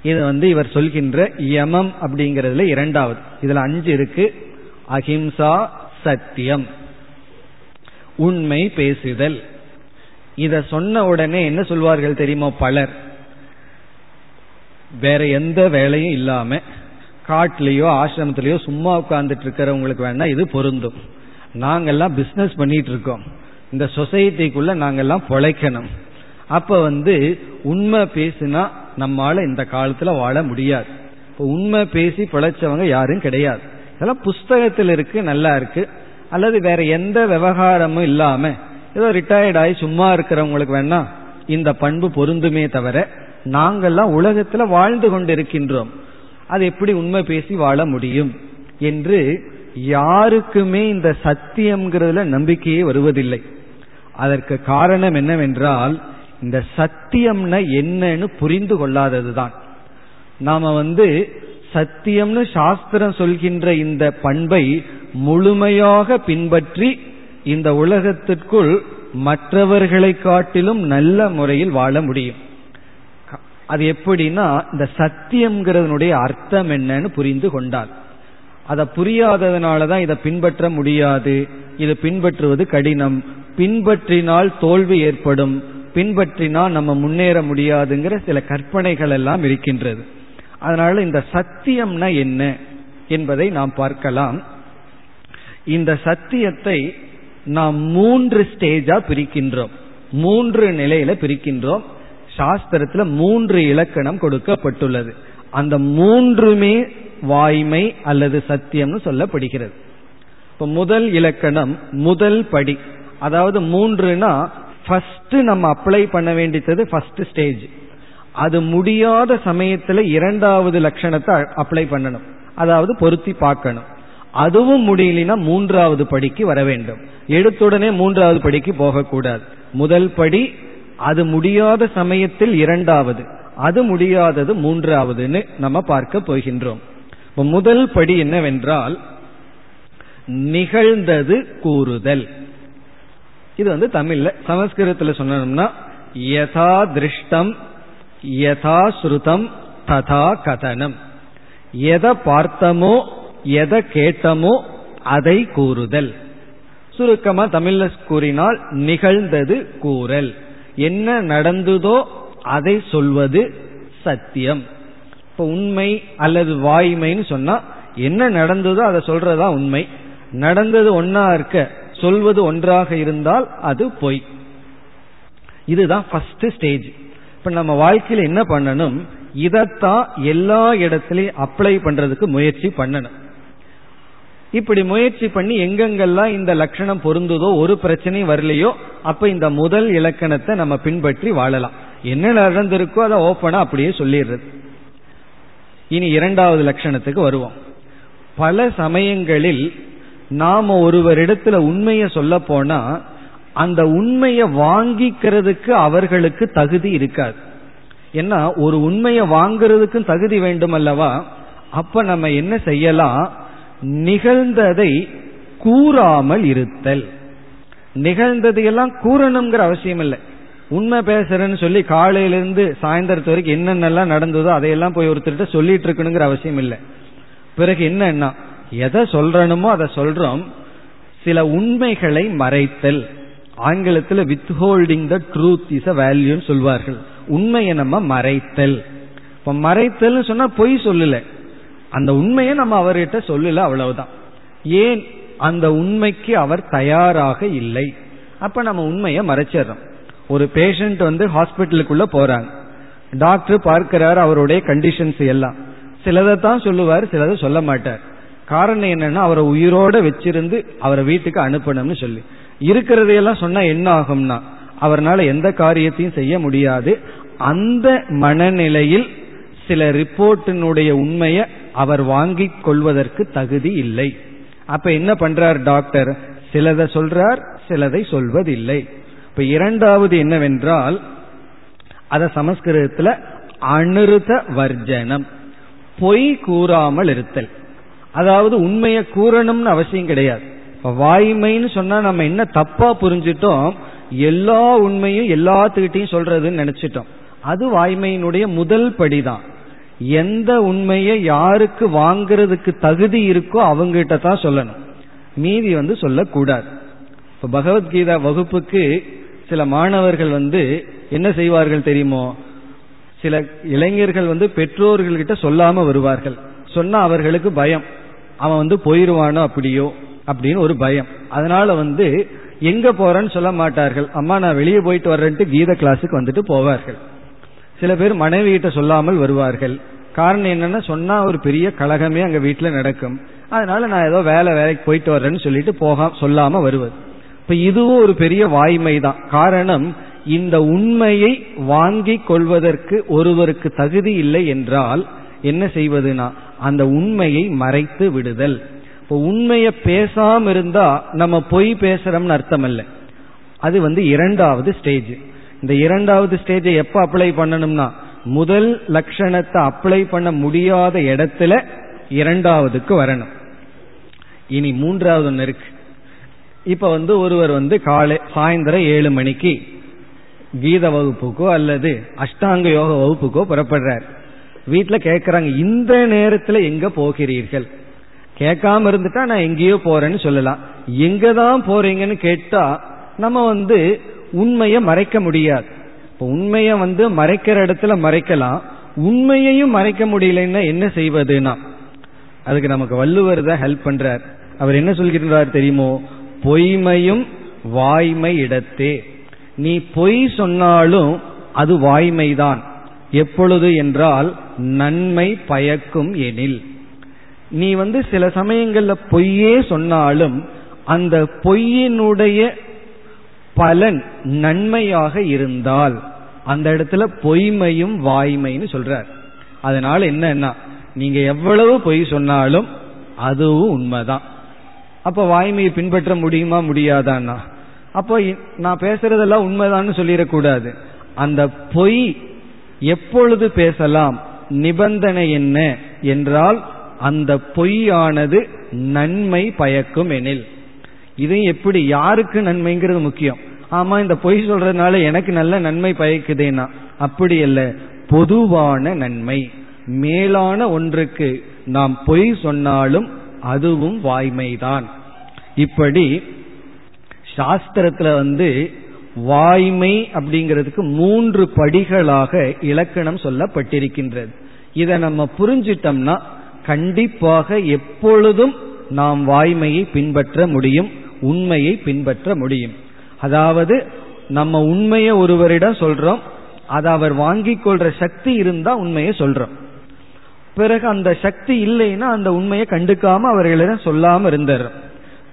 இது வந்து இவர் சொல்கின்ற யமம் அப்படிங்கிறதுல இரண்டாவது. இதுல அஞ்சு இருக்கு. அஹிம்சா சத்தியம். உண்மை பேசுதல். இத சொன்ன உடனே என்ன சொல்வார்கள் தெரியுமோ பலர்? வேற எந்த வேலையும் இல்லாம காட்டிலேயோ ஆசிரமத்திலேயோ சும்மா உட்கார்ந்துட்டு இருக்கிறவங்களுக்கு வேணா இது பொருந்தும். நாங்கெல்லாம் பிஸ்னஸ் பண்ணிட்டு இருக்கோம் இந்த சொசைட்டிக்குள்ள நாங்கெல்லாம் பொழைக்கணும். அப்ப வந்து உண்மை பேசினா நம்மால இந்த காலத்துல வாழ முடியாது. இப்போ உண்மை பேசி பிழைச்சவங்க யாரும் கிடையாது. இதெல்லாம் புஸ்தகத்தில் இருக்கு நல்லா இருக்கு. அல்லது வேற எந்த விவகாரமும் இல்லாம ஏதோ ரிட்டையர்ட் ஆகி சும்மா இருக்கிறவங்களுக்கு வேணா இந்த பண்பு பொருந்துமே தவிர நாங்கள்லாம் உலகத்துல வாழ்ந்து கொண்டிருக்கின்றோம். அது எப்படி உண்மை பேசி வாழ முடியும் என்று யாருக்குமே இந்த சத்தியம்ங்கிறதுல நம்பிக்கையே வருவதில்லை. அதற்கு காரணம் என்னவென்றால் இந்த சத்தியம்னா என்னன்னு புரிந்து கொள்ளாததுதான். நாம வந்து சத்தியம்னு சாஸ்திரம் சொல்கின்ற இந்த பண்பை முழுமையாக பின்பற்றி இந்த உலகத்திற்குள் மற்றவர்களை காட்டிலும் நல்ல முறையில் வாழ முடியும். அது எப்படின்னா இந்த சத்தியம்ங்கிறதனுடைய அர்த்தம் என்னன்னு புரிந்து கொண்டால் அதை புரியாததுனாலதான் இதை பின்பற்ற முடியாது. இதை பின்பற்றுவது கடினம். பின்பற்றினால் தோல்வி ஏற்படும். பின்பற்றினால் நம்ம முன்னேற முடியாதுங்கிற சில கற்பனைகள் எல்லாம் இருக்கின்றது. அதனால இந்த சத்தியம்னா என்ன என்பதை நாம் பார்க்கலாம். இந்த சத்தியத்தை நாம் மூன்று ஸ்டேஜா பிரிக்கின்றோம். மூன்று நிலையில பிரிக்கின்றோம். சாஸ்திரத்துல மூன்று இலக்கணம் கொடுக்கப்பட்டுள்ளது. அந்த மூன்றுமே வாய்மை அல்லது சத்தியம்னு சொல்லப்படுகிறது. இப்ப முதல் இலக்கணம் முதல் படி. அதாவது மூன்றுனா ஃபர்ஸ்ட் நம்ம அப்ளை பண்ண வேண்டியது ஃபர்ஸ்ட் ஸ்டேஜ் அது முடியாத சமயத்துல இரண்டாவது லட்சணத்தை அப்ளை பண்ணணும். அதாவது பொருத்தி பார்க்கணும். அதுவும் முடியலனா மூன்றாவது படிக்கு வர வேண்டும். எடுத்துடனே மூன்றாவது படிக்கு போகக்கூடாது. முதல் படி அது முடியாத சமயத்தில் இரண்டாவது அது முடியாதது மூன்றாவதுன்னு நம்ம பார்க்க போகின்றோம். முதல் படி என்னவென்றால் நிகழ்ந்தது கூறுதல். இது வந்து தமிழ்ல சமஸ்கிருதத்தில் சொன்னோம்னா யதா திருஷ்டம் யதா ஸ்ருதம் ததா கதனம். எதை பார்த்தமோ எதை கேட்டமோ அதை கூறுதல். சுருக்கமா தமிழ்ல கூறினால் நிகழ்ந்தது கூறல். என்ன நடந்ததோ அதை சொல்வது சத்தியம். இப்ப உண்மை அல்லது வாய்மைன்னு சொன்னா என்ன நடந்ததோ அதை சொல்றதா உண்மை. நடந்தது ஒன்னா இருக்க சொல்வது ஒன்றாக இருந்தால் அது பொய். இதுதான் ஃபர்ஸ்ட் ஸ்டேஜ் இப்ப நம்ம வாழ்க்கையில் என்ன பண்ணணும்? இதைத்தான் எல்லா இடத்திலையும் அப்ளை பண்றதுக்கு முயற்சி பண்ணணும். இப்படி முயற்சி பண்ணி எங்கெங்கெல்லாம் இந்த லட்சணம் பொருந்துதோ ஒரு பிரச்சனையும் வரலையோ அப்ப இந்த முதல் இலக்கணத்தை நம்ம பின்பற்றி வாழலாம். என்ன நடந்திருக்கோ அதை ஓப்பனா அப்படியே சொல்லிடுறது. இனி இரண்டாவது லட்சணத்துக்கு வருவோம். பல சமயங்களில் நாம ஒருவரிடத்துல உண்மையை சொல்ல போனா அந்த உண்மையை வாங்கிக்கிறதுக்கு அவர்களுக்கு தகுதி இருக்காது. ஏன்னா ஒரு உண்மையை வாங்குறதுக்கும் தகுதி வேண்டும் அல்லவா அப்ப நம்ம என்ன செய்யலாம்? நிகழ்ந்ததை கூறாமல் இருத்தல். நிகழ்ந்ததையெல்லாம் கூறணுங்கிற அவசியம் இல்லை உண்மை பேசுறேன்னு சொல்லி காலையிலிருந்து சாயந்தரத்து வரைக்கும் என்னென்னலாம் நடந்ததோ அதையெல்லாம் போய் ஒருத்தர்கிட்ட சொல்லிட்டு இருக்கணுங்கிற அவசியம் இல்லை பிறகு என்னன்னா எதை சொல்றணுமோ அதை சொல்றோம். சில உண்மைகளை மறைத்தல். ஆங்கிலத்தில் withholding the truth is a வேல்யூன்னு சொல்வார்கள். உண்மையை நம்ம மறைத்தல். இப்ப மறைத்தல் சொன்னா பொய் சொல்லல. அந்த உண்மையை நம்ம அவர்கிட்ட சொல்லல அவ்வளவுதான். ஏன்? அந்த உண்மைக்கு அவர் தயாராக இல்லை. அப்ப நம்ம உண்மையை மறைச்சிடறோம். ஒரு பேஷண்ட் வந்து ஹாஸ்பிட்டலுக்குள்ள போறாங்க. டாக்டர் பார்க்கிறார் அவருடைய கண்டிஷன்ஸ் எல்லாம். சிலதை தான் சொல்லுவார் சிலதை சொல்ல மாட்டார். காரணம் என்னன்னா அவரை உயிரோட வச்சிருந்து அவரை வீட்டுக்கு அனுப்பணும்னு சொல்லி. இருக்கிறதையெல்லாம் சொன்னா என்ன ஆகும்னா அவர்னால எந்த காரியத்தையும் செய்ய முடியாது. அந்த மனநிலையில் சில ரிப்போர்ட்டினுடைய உண்மையை அவர் வாங்கி கொள்வதற்கு தகுதி இல்லை. அப்ப என்ன பண்றார் டாக்டர்? சிலதை சொல்றார் சிலதை சொல்வதில்லை. இப்ப இரண்டாவது என்னவென்றால் அத சமஸ்கிருதத்துல அனுருத வர்ஜனம் பொய் கூறாமல் இருத்தல். அதாவது உண்மையை கூறணும்னு அவசியம் கிடையாது. இப்ப வாய்மைன்னு சொன்னா நம்ம என்ன தப்பா புரிஞ்சிட்டோம் எல்லா உண்மையும் எல்லாத்துக்கிட்டையும் சொல்றதுன்னு நினைச்சிட்டோம். அது வாய்மையினுடைய முதல் படிதான். எந்த உண்மையை யாருக்கு வாங்கிறதுக்கு தகுதி இருக்கோ அவங்ககிட்ட தான் சொல்லணும். மீதி வந்து சொல்லக்கூடாது. இப்ப பகவத்கீதா வகுப்புக்கு சில மாணவர்கள் வந்து என்ன செய்வார்கள் தெரியுமோ? சில இளைஞர்கள் வந்து பெற்றோர்கள்கிட்ட சொல்லாம வருவார்கள். சொன்னா அவர்களுக்கு பயம். அவன் வந்து போயிருவானோ அப்படியோ? அப்படின்னு ஒரு பயம். அதனால வந்து எங்க போறேன்னு சொல்ல மாட்டார்கள். அம்மா நான் வெளியே போயிட்டு வர்றேன்ட்டு கீத கிளாஸுக்கு வந்துட்டு போவார்கள். சில பேர் மனைவி கிட்ட சொல்லாமல் வருவார்கள். காரணம் என்னன்னா சொன்னா ஒரு பெரிய கழகமே அங்க வீட்டுல நடக்கும். அதனால நான் ஏதோ வேலை வேலைக்கு போயிட்டு வர்றேன்னு சொல்லிட்டு போக சொல்லாம வருவது. இப்ப இதுவும் ஒரு பெரிய வாய்மை தான். காரணம் இந்த உண்மையை வாங்கி கொள்வதற்கு ஒருவருக்கு தகுதி இல்லை என்றால் என்ன செய்வதுனா அந்த உண்மையை மறைத்து விடுதல். இப்போ உண்மையை பேசாம இருந்தா நம்ம பொய் பேசுறோம்னு அர்த்தம் இல்லை அது வந்து இரண்டாவது ஸ்டேஜ் இந்த இரண்டாவது ஸ்டேஜை எப்ப அப்ளை பண்ணணும்னா முதல் லட்சணத்தை அப்ளை பண்ண முடியாத இடத்துல இரண்டாவதுக்கு வரணும். இனி மூன்றாவது ஒன்று இருக்கு. இப்ப வந்து ஒருவர் வந்து காலை சாயந்தரம் ஏழு மணிக்கு கீத வகுப்புக்கோ அல்லது அஷ்டாங்க யோக வகுப்புக்கோ புறப்படுறார். வீட்டில் கேட்கறாங்க இந்த நேரத்தில் எங்க போகிறீர்கள்? கேட்காம இருந்துட்டா நான் எங்கேயோ போறேன்னு சொல்லலாம். எங்க தான் போறீங்கன்னு கேட்டா நம்ம வந்து உண்மையை மறைக்க முடியாது. இப்போ உண்மையை வந்து மறைக்கிற இடத்துல மறைக்கலாம். உண்மையையும் மறைக்க முடியலன்னா என்ன செய்வதுனா அதுக்கு நமக்கு வள்ளுவர் தான் ஹெல்ப் பண்றார். அவர் என்ன சொல்கின்றார் தெரியுமோ? பொய்மையும் வாய்மை இடத்தே. நீ பொய் சொன்னாலும் அது வாய்மைதான். எப்பொழுது என்றால் நன்மை பயக்கும் எனில். நீ வந்து சில சமயங்கள்ல பொய்யே சொன்னாலும் அந்த பொய்யினுடைய பலன் நன்மையாக இருந்தால். அந்த இடத்துல பொய்மையும் வாய்மைன்னு சொல்றார். அதனால என்னன்னா நீங்க எவ்வளவு பொய் சொன்னாலும் அதுவும் உண்மைதான். அப்ப வாய்மையை பின்பற்ற முடியுமா முடியாதான்னா? அப்போ நான் பேசுறதெல்லாம் உண்மைதான்னு சொல்லிடக்கூடாது. அந்த பொய் எப்பொழுது பேசலாம்? நிபந்தனை என்ன என்றால் அந்த பொய்யானது நன்மை பயக்கும் எனில். இது எப்படி யாருக்கு நன்மைங்கிறது முக்கியம்? ஆமா இந்த பொய் சொல்றதுனால எனக்கு நல்ல நன்மை பயக்குதேனா அப்படி அல்ல. பொதுவான நன்மை. மேலான ஒன்றுக்கு நாம் பொய் சொன்னாலும் அதுவும் வாய்மைதான். இப்படி சாஸ்திரத்துல வந்து வாய்மை அப்படிங்கிறதுக்கு மூன்று படிகளாக இலக்கணம் சொல்லப்பட்டிருக்கின்றது. இதை நம்ம புரிஞ்சிட்டோம்னா கண்டிப்பாக எப்பொழுதும் நாம் வாய்மையை பின்பற்ற முடியும் உண்மையை பின்பற்ற முடியும். அதாவது நம்ம உண்மையை ஒருவரிடம் சொல்றோம் அதை அவர் வாங்கி கொள்ற சக்தி இருந்தா உண்மையை சொல்றோம். பிறகு அந்த சக்தி இல்லைன்னா அந்த உண்மையை கண்டுக்காம அவர்களிடம் சொல்லாம இருந்துடுறோம்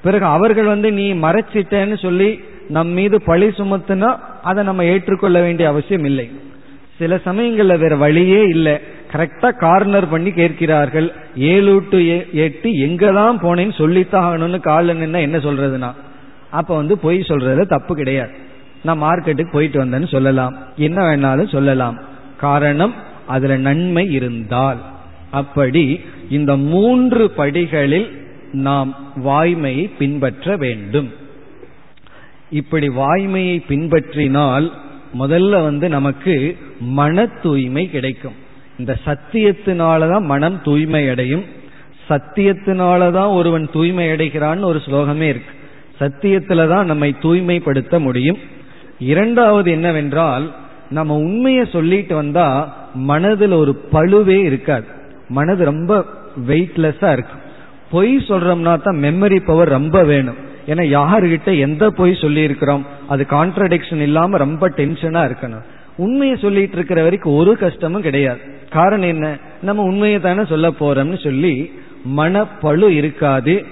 பிறகு அவர்கள் வந்து நீ மறைச்சிட்டேன்னு சொல்லி நம் மீது பழி சுமத்துனா அதை நம்ம ஏற்றுக்கொள்ள வேண்டிய அவசியம் இல்லை. சில சமயங்கள்ல வேற வழியே இல்லை. கரெக்டா கார்னர் பண்ணி கேட்கிறார்கள். ஏழு டு எட்டு எங்கதான் போனேன்னு சொல்லித்தான் ஆகணும்னு காலில் நின்னா என்ன சொல்றதுனா அப்ப வந்து பொய் சொல்றதுல தப்பு கிடையாது. நான் மார்க்கெட்டுக்கு போயிட்டு வந்தேன்னு சொல்லலாம். என்ன வேணாலும் சொல்லலாம். காரணம் அதுல நன்மை இருந்தால். அப்படி இந்த மூன்று படிகளில் நாம் வாய்மையை பின்பற்ற வேண்டும். இப்படி வாய்மையை பின்பற்றினால் முதல்ல வந்து நமக்கு மன தூய்மை கிடைக்கும். இந்த சத்தியத்தினாலதான் மனம் தூய்மை அடையும் சத்தியத்தினாலதான் ஒருவன் தூய்மை அடைகிறான்னு ஒரு ஸ்லோகமே இருக்கு. சத்தியத்துல தான் நம்மை தூய்மைப்படுத்த முடியும். இரண்டாவது என்னவென்றால் நம்ம உண்மையை சொல்லிட்டு வந்தா மனதில் ஒரு பழுவே இருக்காது. மனது ரொம்ப வெயிட்லெஸ்ஸா இருக்கு. பொய் சொல்றோம்னா தான் மெமரி பவர் ரொம்ப வேணும். ஏன்னா யாருகிட்ட எந்த பொய் சொல்லி இருக்கிறோம் அது கான்ட்ரடிக்ஷன் இல்லாம ரொம்ப டென்ஷனா இருக்கணும். உண்மையை சொல்லிட்டு இருக்கிற வரைக்கும் ஒரு கஷ்டமும் கிடையாது. காரணம் என்ன? நம்ம உண்மையை தானே சொல்ல போறோம்னு சொல்லி மனப்பழு இருக்காது.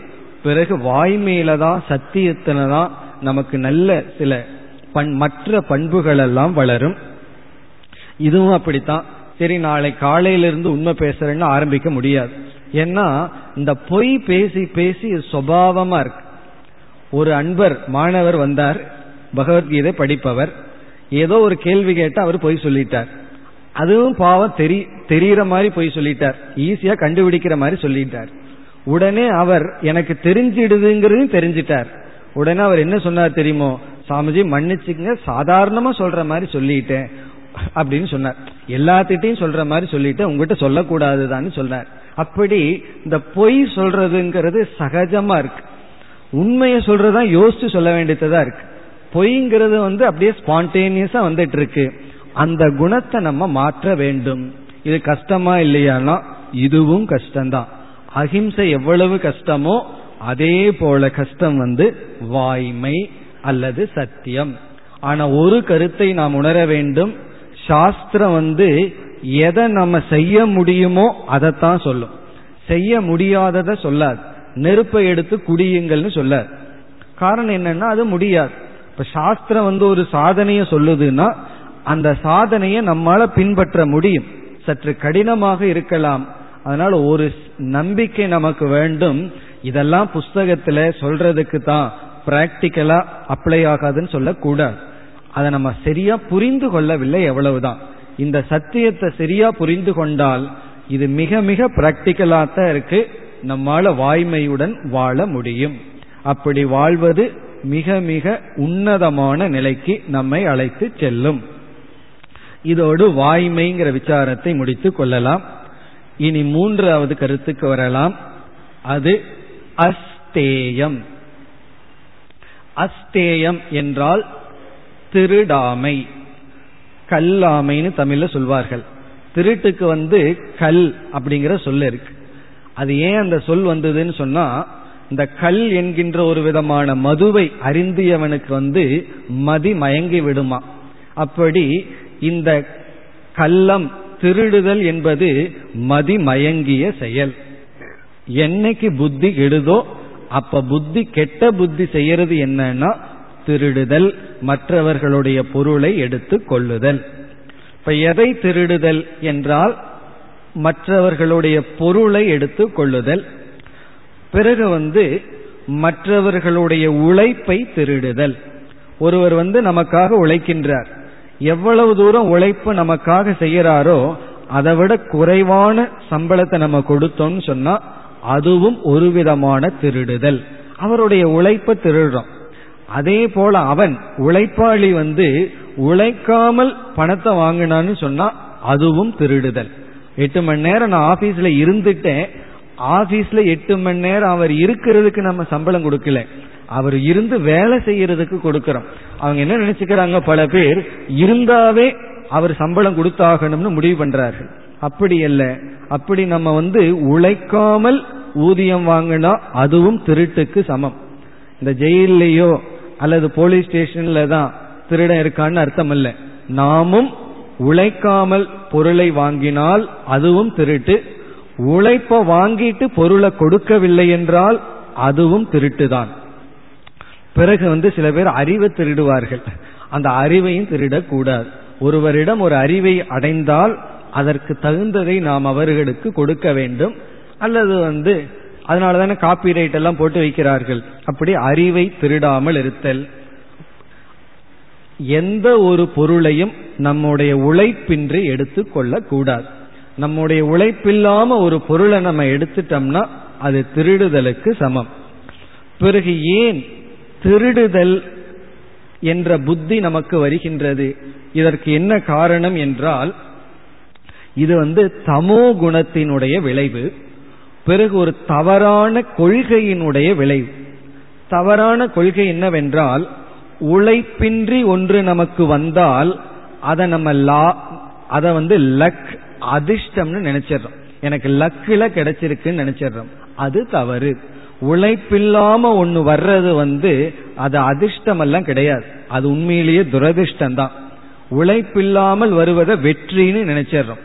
பிறகு வாய்மையில தான் சத்தியத்துல தான் நமக்கு நல்ல சில பண் மற்ற பண்புகள் எல்லாம் வளரும். இதுவும் அப்படித்தான். சரி நாளை காலையிலிருந்து உண்மை பேசுறேன்னு ஆரம்பிக்க முடியாது. ஏன்னா இந்த பொய் பேசி பேசி சுவாவமா இருக்கு. ஒரு அன்பர் மாணவர் வந்தார். பகவத்கீதை படிப்பவர். ஏதோ ஒரு கேள்வி கேட்டால் அவர் பொய் சொல்லிட்டார். அதுவும் பாவம் தெரி தெரியற மாதிரி பொய் சொல்லிட்டார். ஈஸியா கண்டுபிடிக்கிற மாதிரி சொல்லிட்டார். உடனே அவர் எனக்கு தெரிஞ்சிடுதுங்கிறதையும் தெரிஞ்சிட்டார். உடனே அவர் என்ன சொன்னார் தெரியுமோ? சாமிஜி மன்னிச்சுங்க சாதாரணமா சொல்ற மாதிரி சொல்லிட்டேன் அப்படின்னு சொன்னார். எல்லாத்திட்டையும் சொல்ற மாதிரி சொல்லிட்டு உங்ககிட்ட சொல்லக்கூடாதுதான்னு சொன்னார். அப்படி இந்த பொய் சொல்றதுங்கிறது சகஜமா இருக்கு. உண்மையை சொல்றதா யோசிச்சு சொல்ல வேண்டியதா இருக்கு. பொய்ங்கிறது வந்து அப்படியே ஸ்பான்டேனியஸா வந்துட்டு இருக்கு. அந்த குணத்தை நம்ம மாற்ற வேண்டும். இது கஷ்டமா இல்லையானா? இதுவும் கஷ்டம்தான். அஹிம்சை எவ்வளவு கஷ்டமோ அதே போல கஷ்டம் வந்து வாய்மை அல்லது சத்தியம். ஆனா ஒரு கருத்தை நாம் உணர வேண்டும். சாஸ்திரம் வந்து எதை நம்ம செய்ய முடியுமோ அதைத்தான் சொல்லும். செய்ய முடியாததை சொல்லாது. நெருப்பை எடுத்து குடியுங்கள்னு சொல்லாது. காரணம் என்னன்னா அது முடியாது. இப்ப சாஸ்திரம் வந்து ஒரு சாதனைய சொல்லுதுன்னா அந்த சாதனையை நம்மால பின்பற்ற முடியும். சற்று கடினமாக இருக்கலாம். அதனால ஒரு நம்பிக்கை நமக்கு வேண்டும். இதெல்லாம் புஸ்தகத்துல சொல்றதுக்கு தான் பிராக்டிக்கலா அப்ளை ஆகாதுன்னு சொல்லக்கூடாது. அதை நம்ம சரியா புரிந்து கொள்ளவில்லை எவ்வளவுதான். இந்த சத்தியத்தை சரியா புரிந்து கொண்டால் இது மிக மிக பிராக்டிக்கலா தான் இருக்கு. நம்மால வாய்மையுடன் வாழ முடியும். அப்படி வாழ்வது மிக மிக உன்னதமான நிலைக்கு நம்மை அழைத்து செல்லும். இதோடு வாய்மைங்கிற விசாரத்தை முடித்து கொள்ளலாம். இனி மூன்றாவது கருத்துக்கு வரலாம். அது அஸ்தேயம். அஸ்தேயம் என்றால் திருடாமை. கல்லாமைன்னு தமிழ்ல சொல்வார்கள். திருட்டுக்கு வந்து கல் அப்படிங்கிற சொல் இருக்கு. அது ஏன் அந்த சொல் வந்ததுன்னு சொன்னா இந்த கல் என்கின்ற ஒரு விதமான மதுவை அறிந்தியவனுக்கு வந்து மதி மயங்கி விடுமா. அப்படி இந்த கள்ளம் திருடுதல் என்பது மதிமயங்கிய செயல். என்னைக்கு புத்தி கெடுதோ அப்ப புத்தி கெட்ட புத்தி செய்யறது என்னன்னா திருடுதல் மற்றவர்களுடைய பொருளை எடுத்து கொள்ளுதல். இப்ப எதை திருடுதல் என்றால் மற்றவர்களுடைய பொருளை எடுத்து கொள்ளுதல். பிறகு வந்து மற்றவர்களுடைய உழைப்பை திருடுதல். ஒருவர் வந்து நமக்காக உழைக்கின்றார். எவ்வளவு தூரம் உழைப்பு நமக்காக செய்யறாரோ அதை விட குறைவான சம்பளத்தை நம்ம கொடுத்தோம்னு சொன்னா அதுவும் ஒரு விதமான திருடுதல். அவருடைய உழைப்பை திருடுறோம். அதே போல அவன் உழைப்பாளி வந்து உழைக்காமல் பணத்தை வாங்கினான்னு சொன்னா அதுவும் திருடுதல். எட்டு மணி நேரம் நான் ஆபீஸ்ல இருந்துட்டேன் ஆபீஸ்ல எட்டு மணி நேரம் அவர் இருக்கிறதுக்கு நம்ம சம்பளம் கொடுக்கல. அவர் இருந்து வேலை செய்யறதுக்கு கொடுக்கறோம். அவங்க என்ன நினைச்சுக்கிறாங்க? பல பேர் இருந்தாவே அவர் சம்பளம் கொடுத்தாகணும்னு முடிவு பண்றார்கள். அப்படி அல்ல. அப்படி நம்ம வந்து உழைக்காமல் ஊதியம் வாங்கினா அதுவும் திருட்டுக்கு சமம். இந்த ஜெயிலையோ அல்லது போலீஸ் ஸ்டேஷன்ல தான் திருடன் இருக்கான்னு அர்த்தம் அல்ல நாமும் உழைக்காமல் பொருளை வாங்கினால் அதுவும் திருட்டு. உழைப்ப வாங்கிட்டு பொருளை கொடுக்கவில்லை என்றால் அதுவும் திருட்டுதான். பிறகு வந்து சில பேர் அறிவை திருடுவார்கள். அந்த அறிவையும் திருடக்கூடாது. ஒருவரிடம் ஒரு அறிவை அடைந்தால் அதற்கு தகுந்ததை நாம் அவர்களுக்கு கொடுக்க வேண்டும். அல்லது வந்து அதனால தானே காப்பி ரைட் எல்லாம் போட்டு வைக்கிறார்கள். அப்படி அறிவை திருடாமல் இருத்தல். எந்த ஒரு பொருளையும் நம்முடைய உழைப்பின்றி எடுத்து கொள்ளக்கூடாது. நம்முடைய உழைப்பில்லாம ஒரு பொருளை நம்ம எடுத்துட்டோம்னா அது திருடுதலுக்கு சமம். பிறகு ஏன் திருடுதல் என்ற புத்தி நமக்கு வருகின்றது. இதற்கு என்ன காரணம் என்றால் இது வந்து தமோ குணத்தினுடைய விளைவு பிறகு ஒரு தவறான கொள்கையினுடைய விளைவு. தவறான கொள்கை என்னவென்றால் உழைப்பின்றி ஒன்று நமக்கு வந்தால் அதை நம்ம லா அதை வந்து லக் அதிர்ஷ்டம்னு நினைச்சிடறோம். எனக்கு லக்கில கிடைச்சிருக்குன்னு நினைச்சிடறோம். அது தவறு. உழைப்பில்லாம ஒன்னு வர்றது வந்து அது அதிர்ஷ்டம் எல்லாம் கிடையாது. அது உண்மையிலேயே துரதிர்ஷ்டம் தான் உழைப்பில்லாமல் வருவதை வெற்றின்னு நினைச்சிடறோம்.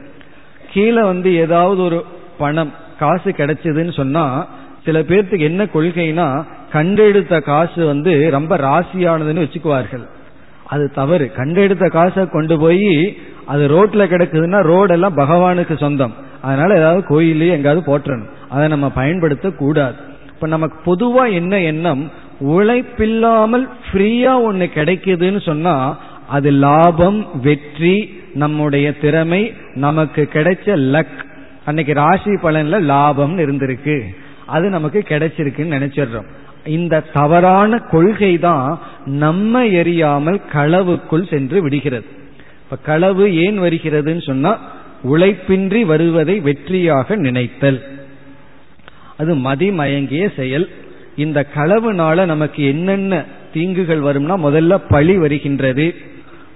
கீழே வந்து ஏதாவது ஒரு பணம் காசு கிடைச்சதுன்னு சொன்னா சில பேர்த்துக்கு என்ன கொள்கைனா கண்டெடுத்த காசு வந்து ரொம்ப ராசியானதுன்னு வச்சுக்குவார்கள். அது தவறு. கண்டெடுத்த காசை கொண்டு போய் அது ரோட்ல கிடக்குதுன்னா ரோடெல்லாம் பகவானுக்கு சொந்தம். அதனால ஏதாவது கோயிலே எங்காவது போட்டுறணும் அதை நம்ம பயன்படுத்த கூடாது இப்ப நமக்கு பொதுவா என்ன எண்ணம்? உழைப்பில்லாமல் ஃப்ரீயா ஒண்ணு கிடைக்குதுன்னு சொன்னா அது லாபம் வெற்றி நம்முடைய திறமை நமக்கு கிடைச்ச லக் அன்னைக்கு ராசி பலன்ல லாபம்னு இருந்திருக்கு. அது நமக்கு கிடைச்சிருக்குன்னு நினைச்சிடுறோம். இந்த தவறான கொள்கை தான் நம்ம எரியாமல் களவுக்குள் சென்று விடுகிறது. இப்ப களவு ஏன் வருகிறதுன்னு சொன்னா உழைப்பின்றி வருவதை வெற்றியாக நினைத்தல். அது மதிமயங்கிய செயல். இந்த களவுனால நமக்கு என்னென்ன தீங்குகள் வரும்னா முதல்ல பழி வருகின்றது.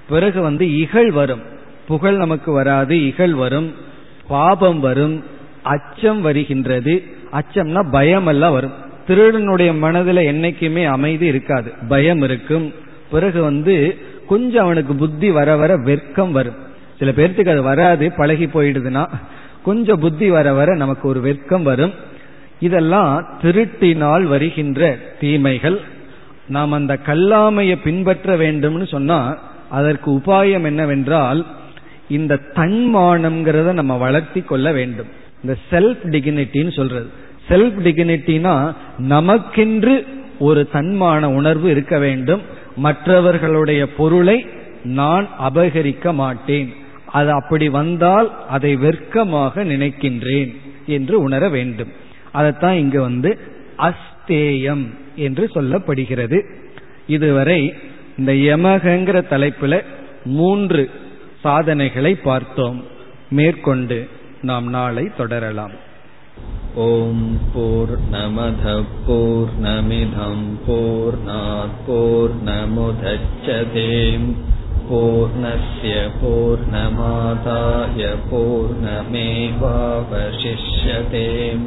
பிறகு வந்து இகழ் வரும். புகழ் நமக்கு வராது இகழ் வரும். பாபம் வரும். அச்சம் வருகின்றது. அச்சம்னா பயம் எல்லாம் வரும். திருடனுடைய மனதில் என்னைக்குமே அமைதி இருக்காது. பயம் இருக்கும். பிறகு வந்து கொஞ்சம் அவனுக்கு புத்தி வர வர வெர்க்கம் வரும். சில பேர்த்துக்கு அது வராது பழகி போயிடுதுன்னா. கொஞ்சம் புத்தி வர வர நமக்கு ஒரு வெர்க்கம் வரும். இதெல்லாம் திருட்டினால் வருகின்ற தீமைகள். நாம் அந்த கல்லாமையை பின்பற்ற வேண்டும்னு சொன்னா அதற்கு உபாயம் என்னவென்றால் இந்த தன்மானம்ங்கிறத நம்ம வளர்த்தி கொள்ள வேண்டும். இந்த செல்ஃப் டிகினிட்டின்னு சொல்றது. செல்ஃப் டிகினிட்டினா நமக்கென்று ஒரு தன்மான உணர்வு இருக்க வேண்டும். மற்றவர்களுடைய பொருளை நான் அபகரிக்க மாட்டேன். அது அப்படி வந்தால் அதை வெர்க்கமாக நினைக்கின்றேன் என்று உணர வேண்டும். அதைத்தான் இங்கு வந்து அஸ்தேயம் என்று சொல்லப்படுகிறது. இதுவரை இந்த யமகங்கிற தலைப்பில் மூன்று சாதனைகளை பார்த்தோம். மேற்கொண்டு நாம் நாளை தொடரலாம். ஓம் போர் நமத போர் நமிதம் போர் போர் நமுதச்சதேம் பூர்ணய பூர்ணமாதாய பூர்ணமேவாவசிஷ்யதேம்